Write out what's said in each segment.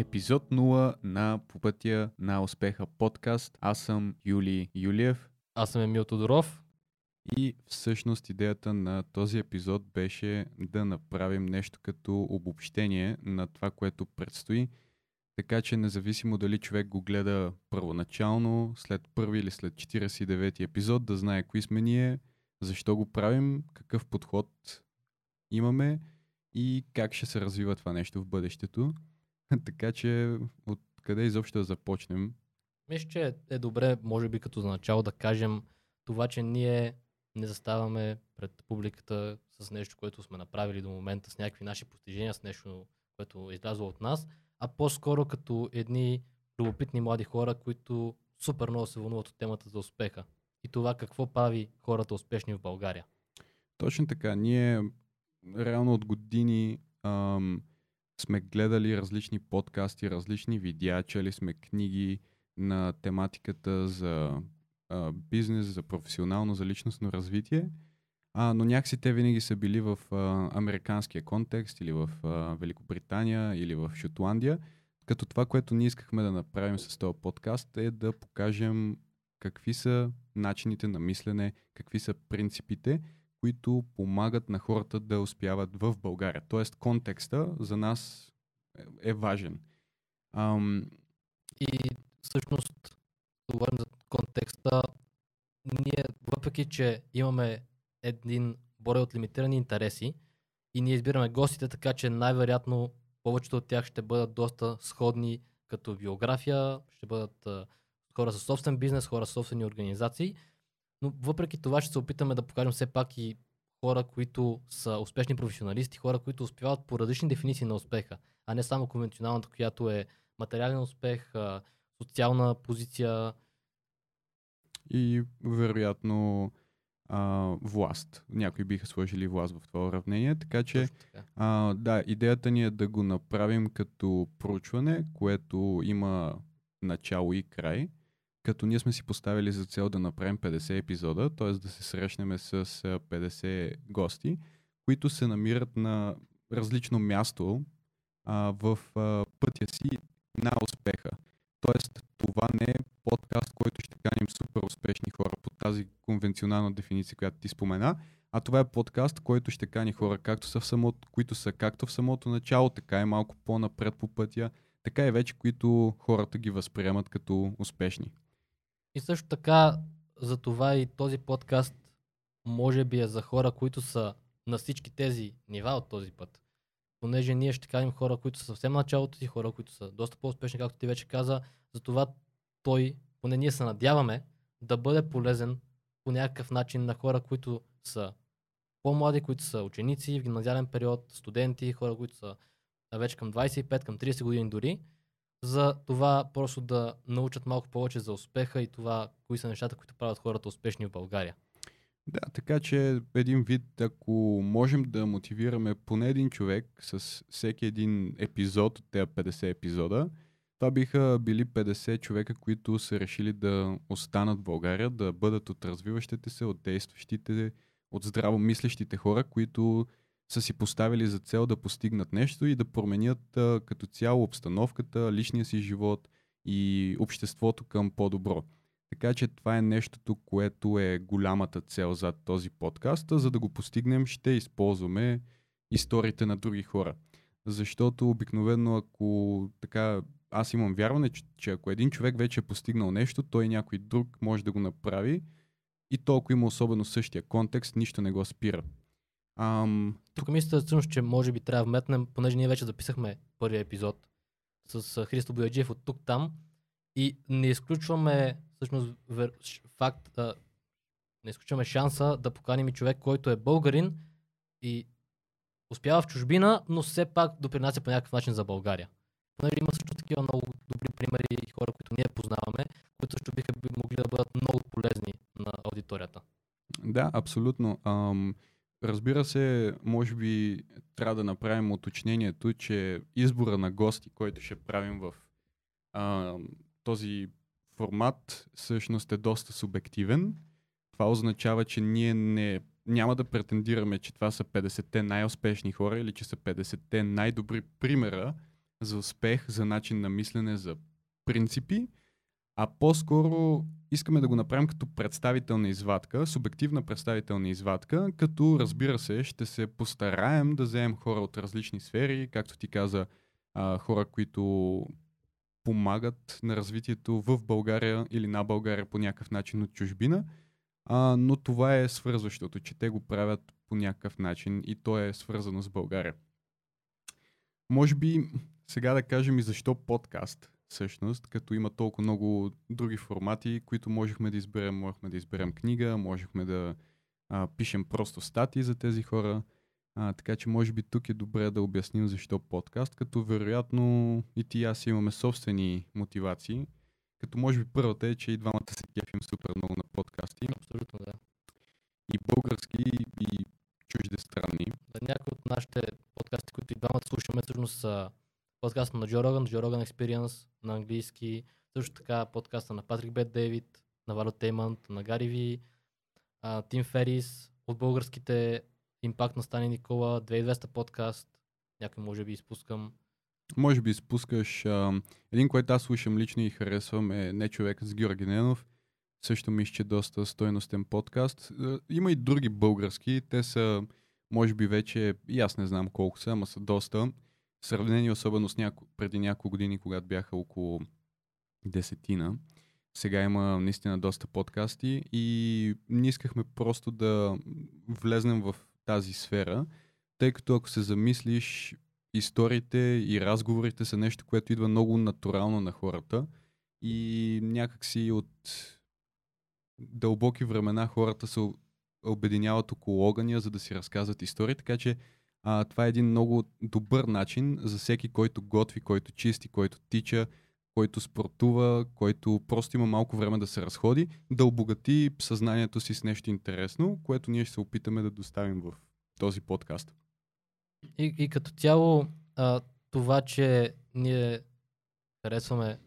Епизод 0 на По пътя на успеха подкаст. Аз съм Юли Юлиев Аз съм Емил Тодоров. и всъщност идеята на този епизод беше да направим нещо като обобщение на това, което предстои. Така че независимо дали човек го гледа първоначално, след първи или след 49 епизод, да знае кои сме ние, защо го правим, какъв подход имаме и как ще се развива това нещо в бъдещето. така че откъде изобщо да започнем? Мисля, че е добре, може би като за начало да кажем това, че ние не заставаме пред публиката с нещо, което сме направили до момента, с някакви наши постижения, с нещо, което е излязло от нас, а по-скоро като едни любопитни млади хора, които супер много се вълнуват от темата за успеха и това какво прави хората успешни в България. Точно така. Ние реално от години ам, сме гледали различни подкасти, различни видеа, чели сме книги на тематиката за а, бизнес, за професионално, за личностно развитие, а, но някакси те винаги са били в а, американския контекст или в а, Великобритания или в Шотландия, като това, което ние искахме да направим с този подкаст е да покажем какви са начините на мислене, какви са принципите, които помагат на хората да успяват в България. Тоест контекста за нас е, е важен. Ам, И всъщност, говорим за контекста, ние, въпреки че имаме един брой от лимитирани интереси и ние избираме гостите, така че най-вероятно повечето от тях ще бъдат доста сходни като биография, ще бъдат хора със собствен бизнес, хора с собствени организации, но въпреки това ще се опитаме да покажем все пак и хора, които са успешни професионалисти, хора, които успяват по различни дефиниции на успеха, а не само конвенционалната, която е материален успех, социална позиция. и вероятно а, власт. Някои биха сложили власт в това уравнение, така че така. А, да, идеята ни е да го направим като проучване, което има начало и край. Като ние сме си поставили за цел да направим 50 епизода, т.е. да се срещнем с а, 50 гости, които се намират на различно място а, в а, пътя си на успеха. Тоест, това не е подкаст, който ще каним супер успешни хора по тази конвенционална дефиниция, която ти спомена, а това е подкаст, който ще кани хора, както са в самото, които са както в самото начало, така и малко по-напред по пътя, така и вече, които хората ги възприемат като успешни. И също така, за това и този подкаст може би е за хора, които са на всички тези нива от този път. Понеже ние ще кажем хора, които са съвсем началото си, хора, които са доста по-успешни, както ти вече каза, затова той, поне ние се надяваме, да бъде полезен по някакъв начин на хора, които са по-млади, които са ученици в гимназиален период, студенти, хора, които са вече към 25, към 30 години дори, за това просто да научат малко повече за успеха и това, кои са нещата, които правят хората успешни в България. Да, така че един вид, ако можем да мотивираме поне един човек с всеки един епизод от тези 50 епизода, това биха били 50 човека, които са решили да останат в България, да бъдат от развиващите се, от действащите, от здраво мислещите хора, които са си поставили за цел да постигнат нещо и да променят а, като цяло обстановката, личния си живот и обществото към по-добро. Така че това е нещото, което е голямата цел за този подкаст. За да го постигнем, ще използваме историите на други хора. Защото обикновено, ако така, аз имам вярване, че, че ако един човек вече е постигнал нещо, той някой друг може да го направи и толкова има особено същия контекст, нищо не го спира. Ам, Мисля всъщност, че може би трябва да вметнем, понеже ние вече записахме първия епизод с Христо Бояджиев от тук там и не изключваме всъщност вер... факт, а, не изключваме шанса да поканим и човек, който е българин и успява в чужбина, но все пак допринася по някакъв начин за България. Понеже има също такива много добри примери и хора, които ние познаваме, които също биха би могли да бъдат много полезни на аудиторията. Да, абсолютно. Ам, разбира се, може би трябва да направим уточнението, че избора на гости, който ще правим в ам, този формат, всъщност е доста субективен. Това означава, че ние не, няма да претендираме, че това са 50-те най-успешни хора или че са 50-те най-добри примера за успех, за начин на мислене, за принципи, а по-скоро искаме да го направим като представителна извадка, субективна представителна извадка, като разбира се ще се постараем да вземем хора от различни сфери, както ти каза, а, хора, които помагат на развитието в България или на България по някакъв начин от чужбина, а, но това е свързващото, че те го правят по някакъв начин и то е свързано с България. Може би сега да кажем и защо подкаст всъщност, като има толкова много други формати, които можехме да изберем. Можехме да изберем книга, можехме да а, пишем просто статии за тези хора. А, така че може би тук е добре да обясним защо подкаст, като вероятно и ти и аз имаме собствени мотивации. Като може би първата е, че и двамата се кефим супер много на подкасти. Абсолютно, да. И български, и чуждестранни. Да, някои от нашите подкасти, които и двамата слушаме, всъщност са подкаста на Joe Rogan, Joe Rogan Experience на английски, също така подкаста на Патрик Бет Дейвид, на Вало Теймант, на Гари Ви, Тим Ферис, от българските Импакт на Стани Никола, 2200 подкаст, някой може би изпускам. Може би изпускаш а, един, който аз слушам лично и харесвам е Не човек с Георги Ненов. Също мисля, че е доста стойностен подкаст. Има и други български. Те са, може би вече, и аз не знам колко са, ама са доста. Сравнение особено с няко, преди няколко години, когато бяха около десетина. Сега има наистина доста подкасти и ние искахме просто да влезнем в тази сфера, тъй като ако се замислиш, историите и разговорите са нещо, което идва много натурално на хората и някакси от дълбоки времена хората се обединяват около огъня, за да си разказват истории, така че а, това е един много добър начин за всеки, който готви, който чисти, който тича, който спортува, който просто има малко време да се разходи, да обогати съзнанието си с нещо интересно, което ние ще се опитаме да доставим в този подкаст. И, и като цяло, а, това, че ние харесваме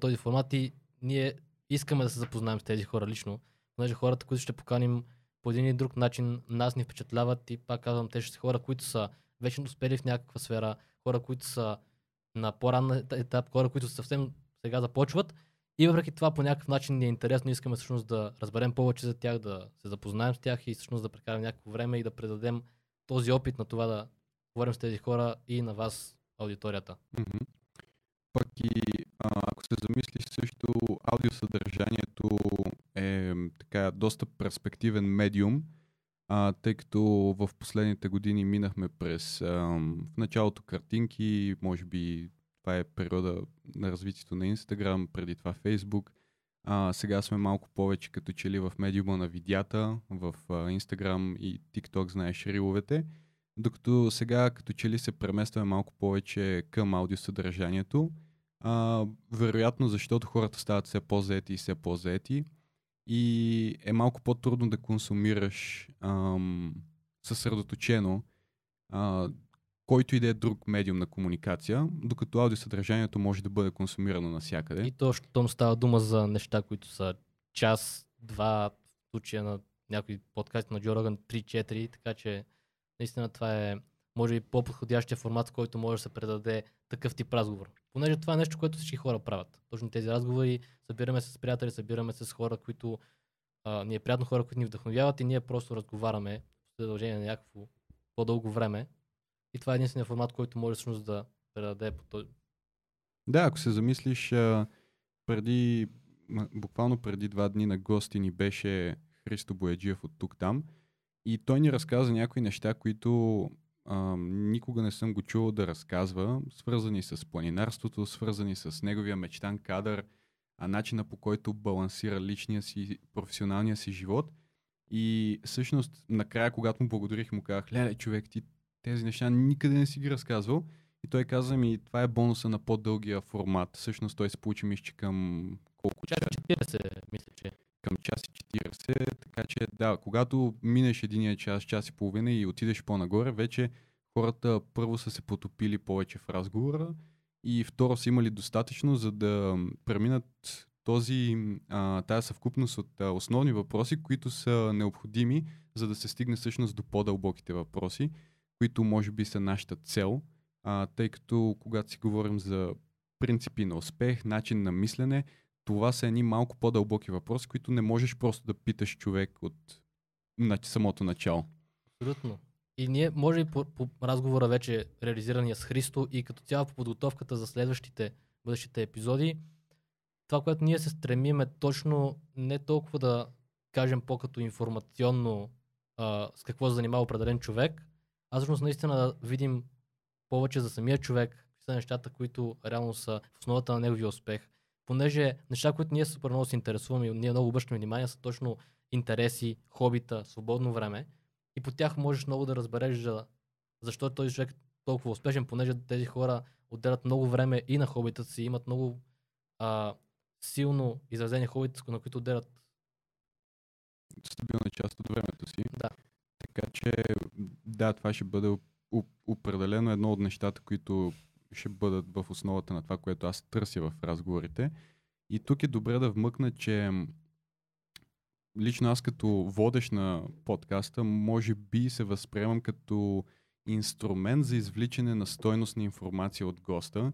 този формат и ние искаме да се запознаем с тези хора лично, понеже хората, които ще поканим по един или друг начин нас ни впечатляват и пак казвам, те ще са хора, които са вече успели в някаква сфера, хора, които са на по-ранна етап, хора, които съвсем сега започват и въпреки това по някакъв начин ни е интересно, искаме всъщност да разберем повече за тях, да се запознаем с тях и всъщност да прекараме някакво време и да предадем този опит на това да говорим с тези хора и на вас, аудиторията. Mm-hmm. Пък и а, ако се замислиш също, аудиосъдържанието е така доста перспективен медиум, а, тъй като в последните години минахме през а, в началото картинки, може би това е периода на развитието на Инстаграм, преди това Фейсбук. А, сега сме малко повече като че ли в медиума на видеята, в Инстаграм и TikTok, знаеш, риловете. Докато сега като че ли се преместваме малко повече към аудиосъдържанието. А, вероятно, защото хората стават все по-заети и все по-заети и е малко по-трудно да консумираш ам, съсредоточено а, който и да е друг медиум на комуникация, докато аудиосъдържанието може да бъде консумирано навсякъде. И то, щом става дума за неща, които са час, два, в случая на някои подкасти на Джо Роган 3-4, така че наистина това е може би по-подходящия формат, който може да се предаде такъв тип разговор. Понеже това е нещо, което всички хора правят. Точно тези разговори, събираме се с приятели, събираме се с хора, които а, ни е приятно хора, които ни вдъхновяват и ние просто разговаряме в продължение на някакво по-дълго време. И това е единствения формат, който може всъщност да предаде по този. Да, ако се замислиш, преди, буквално преди два дни на гости ни беше Христо Бояджиев от тук там. И той ни разказа някои неща, които а, никога не съм го чувал да разказва, свързани с планинарството, свързани с неговия мечтан кадър, а начина по който балансира личния си, професионалния си живот. И всъщност, накрая, когато му благодарих, му казах, леле, човек, ти тези неща никъде не си ги разказвал. И той каза ми, това е бонуса на по-дългия формат. Всъщност той се получи, мисля, към колко час? 40, мисля, че. Към час и 40, така че да, когато минеш единия час, час и половина и отидеш по-нагоре, вече хората първо са се потопили повече в разговора и второ са имали достатъчно, за да преминат този, а, тази съвкупност от а, основни въпроси, които са необходими, за да се стигне всъщност до по-дълбоките въпроси, които може би са нашата цел. А, тъй като когато си говорим за принципи на успех, начин на мислене, това са едни малко по-дълбоки въпроси, които не можеш просто да питаш човек от на самото начало. Абсолютно. И ние, може и по, по разговора вече реализирания с Христо и като цяло по подготовката за следващите бъдещите епизоди, това, което ние се стремим е точно не толкова да кажем по-като информационно а, с какво се занимава определен човек, а всъщност наистина да видим повече за самия човек, са нещата, които реално са в основата на неговия успех. Понеже неща, които ние супер много се интересуваме и ние много обръщаме внимание, са точно интереси, хобита, свободно време. И по тях можеш много да разбереш за, защо този човек е толкова успешен, понеже тези хора отделят много време и на хобита си, имат много а, силно изразени хобита, на които отделят Стабилна част от времето си. Да. Така че, да, това ще бъде определено едно от нещата, които ще бъдат в основата на това, което аз търся в разговорите. И тук е добре да вмъкна, че лично аз като водещ на подкаста, може би се възприемам като инструмент за извличане на стойностна информация от госта.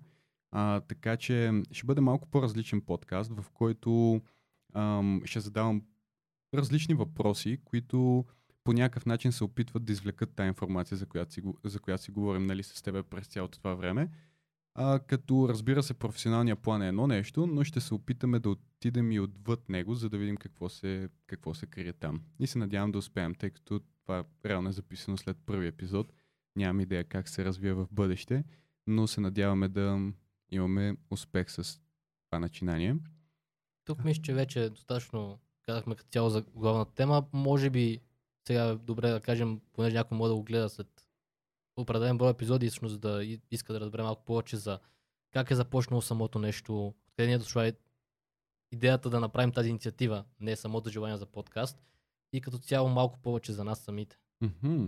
А, така че ще бъде малко по-различен подкаст, в който ам, ще задавам различни въпроси, които по някакъв начин се опитват да извлекат тази информация, за която си, за която си говорим нали, с тебе през цялото това време. А, като разбира се, професионалния план е едно нещо, но ще се опитаме да отидем и отвъд него, за да видим какво се, какво се крие там. И се надявам да успеем, тъй като това реално е записано след първи епизод. Нямам идея как се развие в бъдеще, но се надяваме да имаме успех с това начинание. Тук мисля, че вече достатъчно казахме като цяло за главната тема. Може би сега е добре да кажем, понеже някой може да го гледа след определен брой епизоди, всъщност да иска да разбере малко повече за как е започнало самото нещо, къде ни е дошла идеята да направим тази инициатива, не самото желание за подкаст и като цяло малко повече за нас самите. Мгм.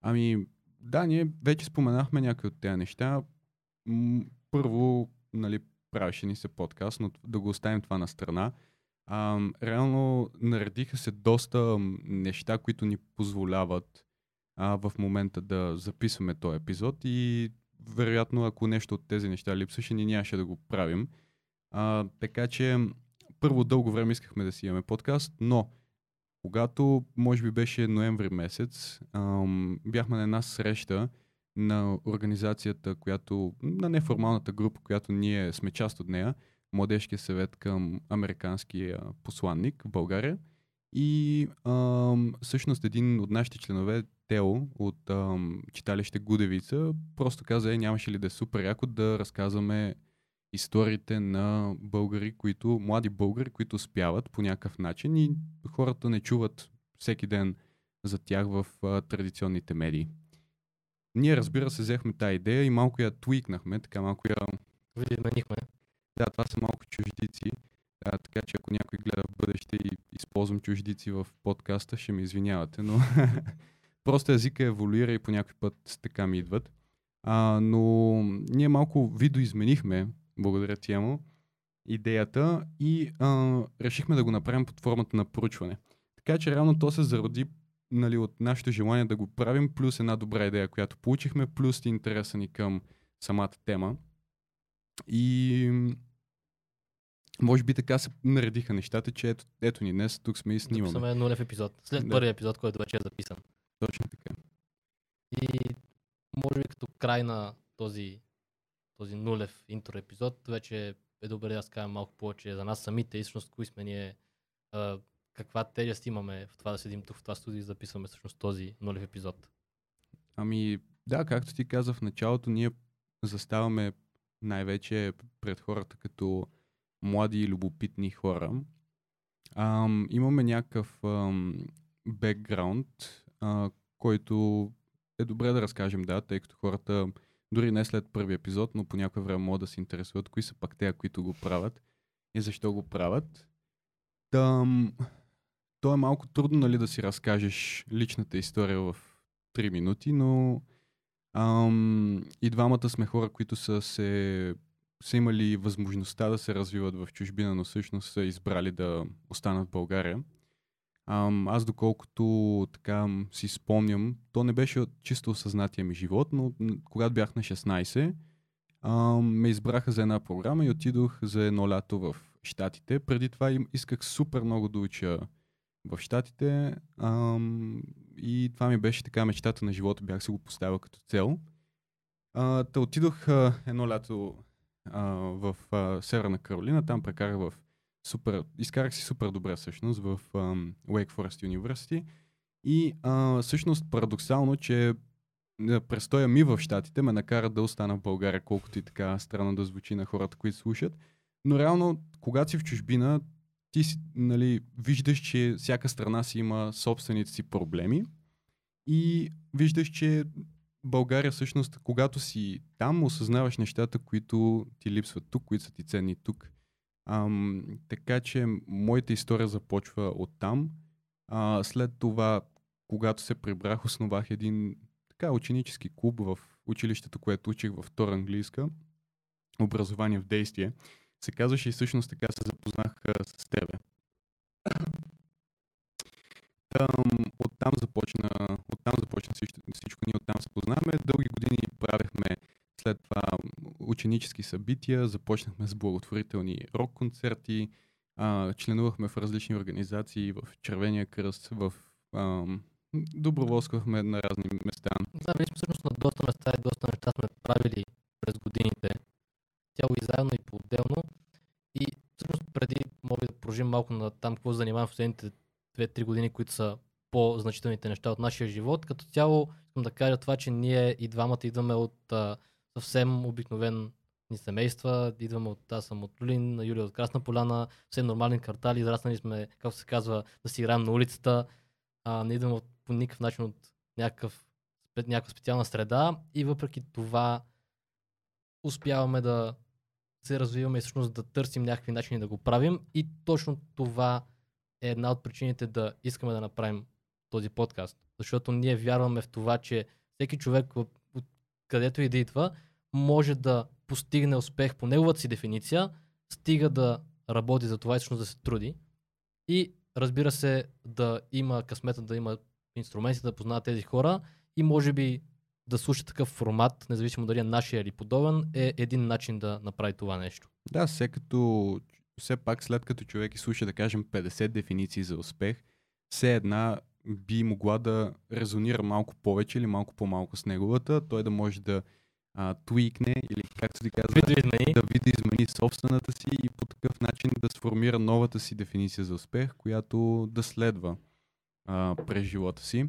Ами, да, ние вече споменахме някои от тези неща. Първо, нали, правеше ни се подкаст, но да го оставим това на страна. Реално наредиха се доста неща, които ни позволяват а, в момента да записваме този епизод и вероятно, ако нещо от тези неща липсваше, ние нямаше да го правим. А, така че, първо дълго време искахме да си имаме подкаст, но когато, може би беше ноември месец, ам, бяхме на една среща на организацията, която, на неформалната група, която ние сме част от нея, Младежкия съвет към американския посланник в България. И ам, всъщност един от нашите членове, Тео, от ам, читалище Гудевица, просто каза, е, нямаше ли да е супер яко да разказваме историите на българи, които, млади българи, които успяват по някакъв начин и хората не чуват всеки ден за тях в а, традиционните медии. Ние, разбира се, взехме тази идея и малко я твикнахме, така малко я... Видименихме. Да, това са малко чуждици, а, така че ако някой гледа в бъдеще и използвам чуждици в подкаста, ще ме извинявате, но просто езика еволюира и по някой път така ми идват. А, но ние малко видоизменихме, благодаря ти, Емо, идеята и а, решихме да го направим под формата на проучване. Така че реално то се зароди нали, от нашето желание да го правим, плюс една добра идея, която получихме, плюс интереса ни към самата тема. И може би така се наредиха нещата, че ето, ето ни днес, тук сме и снимаме. Записваме нулев епизод. След Да. първия епизод, който вече е записан. Точно така. И може би като край на този, този нулев интро епизод, вече е добре да скажем малко повече за нас самите всъщност кои сме ние, а, каква тежест имаме в това да седим тук в това студио и записваме всъщност този нулев епизод. Ами, да, както ти каза в началото, ние заставаме най-вече пред хората като млади и любопитни хора. Ам, имаме някакъв ам, бекграунд, който е добре да разкажем, да, тъй като хората, дори не след първи епизод, но по някое време могат да се интересуват кои са пак те, които го правят и защо го правят. Там, то е малко трудно нали, да си разкажеш личната история в 3 минути, но ам, и двамата сме хора, които са се са имали възможността да се развиват в чужбина, но всъщност са избрали да останат в България. Аз доколкото така си спомням, то не беше от чисто осъзнатия ми живот, но когато бях на 16, ам, ме избраха за една програма и отидох за едно лято в Штатите. Преди това исках супер много да уча в Штатите и това ми беше така мечтата на живота, бях се го поставил като цел. А, та отидох едно лято а, в а, Северна Каролина, там прекарах в супер, изкарах си супер добре всъщност в ам, Wake Forest University. И а, всъщност парадоксално, че а, престоя ми в Штатите ме накара да остана в България, колкото и така странно да звучи на хората, които слушат. Но реално, когато си в чужбина, ти нали, виждаш, че всяка страна си има собствените си проблеми. И виждаш, че България всъщност, когато си там, осъзнаваш нещата, които ти липсват тук, които са ти ценни тук. Ам, така че моята история започва от там. А, след това, когато се прибрах, основах един така ученически клуб в училището, което учих във втора английска, образование в действие. Се казваше и всъщност така се запознах а, с тебе. Там, оттам започна, оттам започна всичко, всичко. Ние оттам познаваме. Дълги години правехме след това ученически събития, започнахме с благотворителни рок-концерти, а, членувахме в различни организации, в Червения кръст, в ам, доброволствахме на разни места. Да, сме всъщност на доста места и доста неща сме правили през годините. Цяло и заедно и по-отделно. И всъщност преди мога да продължим малко на там какво занимавам в последните 2-3 години, които са по-значителните неща от нашия живот. Като цяло искам да кажа това, че ние и двамата идваме от а, съвсем обикновен ни семейства. Идваме от, аз съм от Люлин, Юлия от Красна поляна, съвсем нормални квартали, израснали сме, както се казва, да си играем на улицата. А, не идваме от, по никакъв начин от някакъв, някаква специална среда и въпреки това успяваме да се развиваме и всъщност да търсим някакви начини да го правим и точно това е една от причините да искаме да направим този подкаст. Защото ние вярваме в това, че всеки човек, където и да идва, може да постигне успех по неговата си дефиниция, стига да работи за това и всъщност да се труди. И разбира се, да има късмета, да има инструменти да познава тези хора и може би да слуша такъв формат, независимо дали е нашия или подобен, е един начин да направи това нещо. Да, все като, все пак след като човек изслуша, да кажем, 50 дефиниции за успех, все една би могла да резонира малко повече или малко по-малко с неговата, той да може да а, твикне или както се казва, Видоизмени. да видоизмени собствената си и по такъв начин да сформира новата си дефиниция за успех, която да следва а, през живота си.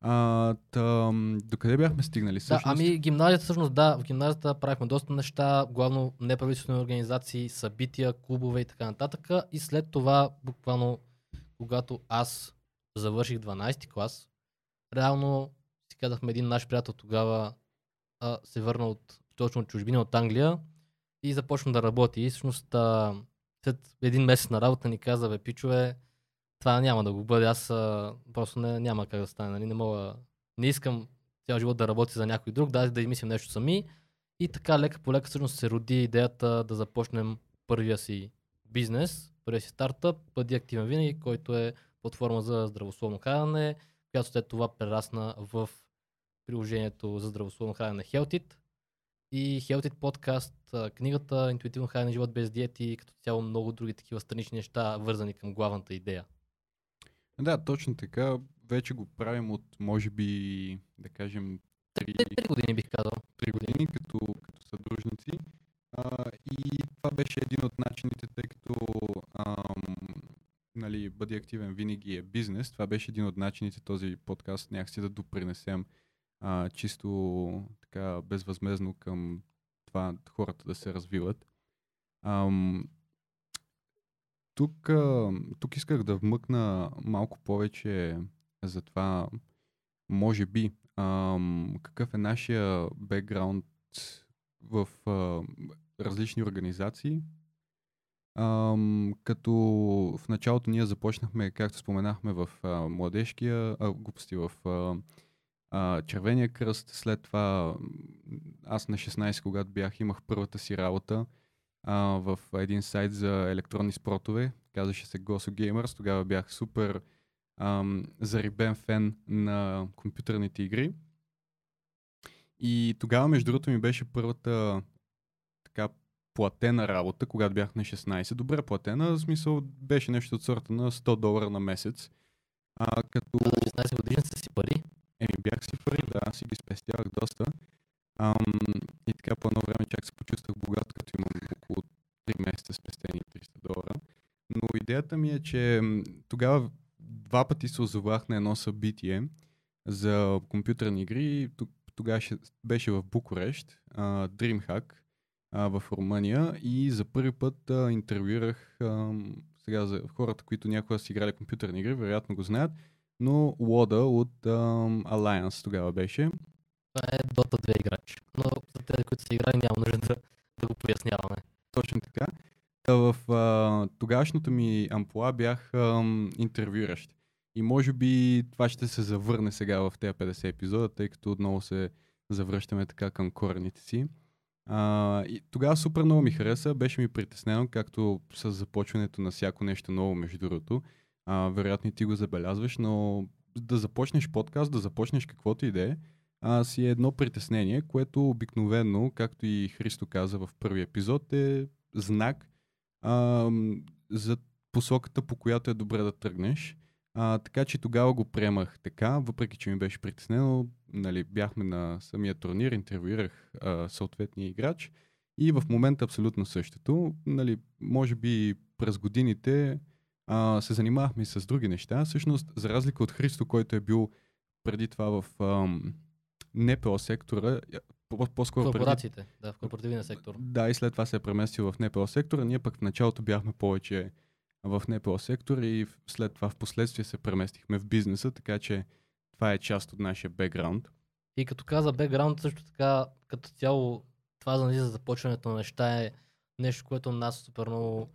А, тъм, докъде бяхме стигнали? Да, Всъщност, ами гимназията всъщност, да, в гимназията правихме доста неща, главно неправителствени организации, събития, клубове и така нататък. И след това, буквално, когато аз завърших 12 клас, реално си казахме един наш приятел тогава а, се върна от точно от чужбина, от Англия и започна да работи. И всъщност а, след един месец на работа ни каза, бе, пичове, това няма да го бъде. Аз а, просто не, няма как да стане. Нали? Не мога. Не искам цял живот да работи за някой друг, да, да измислим нещо сами. И така лека по лека всъщност се роди идеята да започнем първия си бизнес, първия си стартъп, бъди активен винаги, който е платформа за здравословно хранене, която след това прерасна в приложението за здравословно хранене Healthit и Healthit подкаст, книгата Интуитивно хранене живот без диети и като цяло много други такива странични неща, вързани към главната идея. Да, точно така. Вече го правим от, може би, да кажем, три, Три години бих казал. три години като, като съдружници. А, и това беше един от начините, тъй като ам, нали, бъди активен винаги е бизнес. Това беше един от начините този подкаст някакси да допринесем а, чисто така безвъзмезно към това хората да се развиват. Ам, тук, а, тук исках да вмъкна малко повече за това, може би, ам, какъв е нашия бекграунд в а, различни организации. Ам, като в началото ние започнахме, както споменахме, в а, младежкия, а, глупости, в а, а, Червения кръст. След това аз на 16, когато бях, имах първата си работа а, в един сайт за електронни спортове. Казваше се Goso Gamers. Тогава бях супер ам, зарибен фен на компютърните игри. И тогава, между другото, ми беше първата така платена работа, когато бях на 16. Добре платена, в смисъл беше нещо от сорта на 100 долара на месец. А, като... На 16 години са си пари. Еми, бях си пари, да, си ги спестявах доста. Ам, и така по едно време чак се почувствах богат, като имам около 3 месеца спестени 300 долара. Но идеята ми е, че тогава два пъти се озовах на едно събитие за компютърни игри. Тогава беше в Букурещ, а, DreamHack а, в Румъния и за първи път а, интервюирах ам, сега за хората, които някога са играли компютърни игри, вероятно го знаят, но Лода от ам, Alliance тогава беше. Това е Dota 2 играч. Но за тези, които са играли, няма нужда да, да го поясняваме. Точно така. Та в а, тогавашното ми ампула бях ам, интервюиращ. И може би това ще се завърне сега в тези 50 епизода, тъй като отново се завръщаме така към корените си. А, и тогава супер много ми хареса, беше ми притеснено, както с започването на всяко нещо ново, между другото. А, вероятно и ти го забелязваш, но да започнеш подкаст, да започнеш каквото и да е, си е едно притеснение, което обикновено, както и Христо каза в първи епизод, е знак а, за посоката, по която е добре да тръгнеш. А, така че тогава го приемах така, въпреки че ми беше притеснено. Нали, бяхме на самия турнир, интервюирах а, съответния играч и в момента абсолютно същото. Нали, може би през годините а, се занимавахме с други неща. Всъщност, за разлика от Христо, който е бил преди това в ам, НПО сектора, по-скоро преди Корпорациите, да, в корпоративния сектор. да, и след това се е преместил в НПО сектора. Ние пък в началото бяхме повече в НПО сектора и след това в последствие се преместихме в бизнеса, така че това е част от нашия бекграунд. И като каза бекграунд, също така, като цяло, това за, нали, за започването на неща е нещо, което нас супер много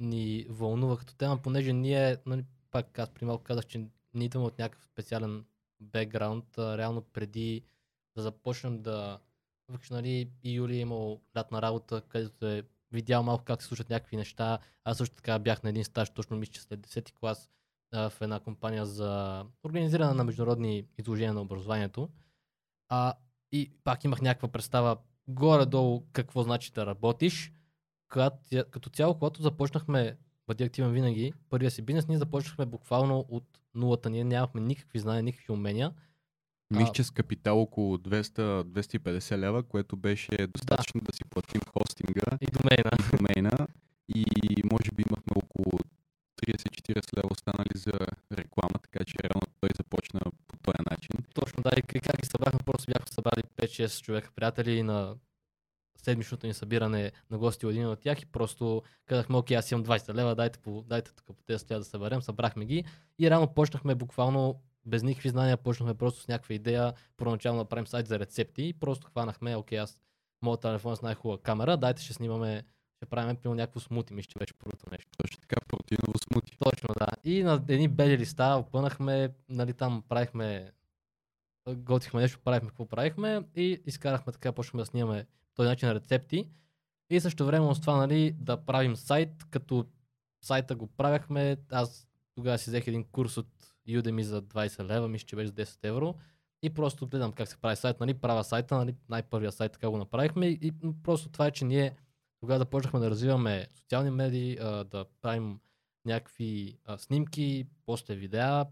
ни вълнува като тема, понеже ние, нали, пак аз при малко казах, че не идваме от някакъв специален бекграунд, реално преди да започнем да, въпреки нали, и Юли е имал лятна работа, където е видял малко как се случват някакви неща. Аз също така бях на един стаж, точно мисля, че след 10 клас в една компания за организиране на международни изложения на образованието. А, и пак имах някаква представа горе-долу какво значи да работиш. Когато, като цяло, когато започнахме бъди активен винаги, първия си бизнес, ние започнахме буквално от нулата. Ние нямахме никакви знания, никакви умения. Мисля, че с капитал около 200-250 лева, което беше достатъчно да, си платим хостинга, И домейна. домейна и може би имахме около 30-40 лева останали за реклама, така че реално той започна по този начин. Точно, да. И как ги събрахме, просто бяхме събрали 5-6 човека приятели и на седмичното ни събиране на гости от един от тях и просто казахме, окей, аз имам 20 лева, дайте, по, дайте тук по тези да съберем, събрахме ги и реално почнахме буквално без никакви знания, почнахме просто с някаква идея, първоначално да правим сайт за рецепти и просто хванахме, окей, аз моят телефон с най-хубава камера, дайте ще снимаме, ще правим примерно някакво смути, мисля, че беше първото нещо. Точно така, протеиново смути. Точно, да. И на едни бели листа опънахме, нали там правихме, готихме нещо, правихме какво правихме и изкарахме така, почнахме да снимаме този начин рецепти. И също време с това, нали, да правим сайт, като сайта го правяхме, аз тогава си взех един курс от Udemy за 20 лева, мисля, че беше за 10 евро. И просто гледам как се прави сайт, нали, правя сайта, нали, най-първия сайт така го направихме и, просто това е, че ние тогава започнахме да развиваме социални медии, а, да правим някакви а, снимки, после видеа,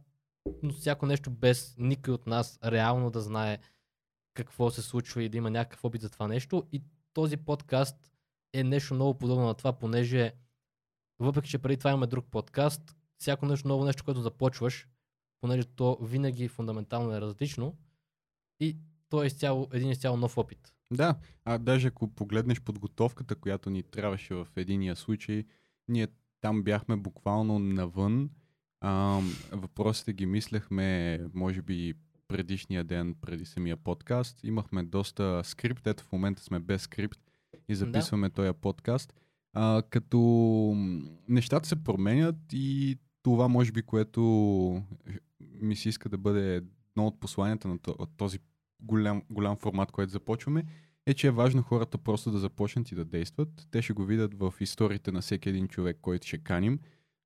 но всяко нещо без никой от нас реално да знае какво се случва и да има някакъв опит за това нещо. И този подкаст е нещо много подобно на това, понеже въпреки, че преди това имаме друг подкаст, всяко нещо ново нещо, което започваш, понеже то винаги фундаментално е различно и то е изцяло, един изцяло нов опит. Да, а даже ако погледнеш подготовката, която ни трябваше в единия случай, ние там бяхме буквално навън. А, въпросите ги мислехме, може би, предишния ден, преди самия подкаст. Имахме доста скрипт, ето в момента сме без скрипт и записваме да. този подкаст. А, като нещата се променят и това може би, което ми се иска да бъде едно от посланията на този голям, голям формат, който започваме, е, че е важно хората просто да започнат и да действат. Те ще го видят в историите на всеки един човек, който ще каним.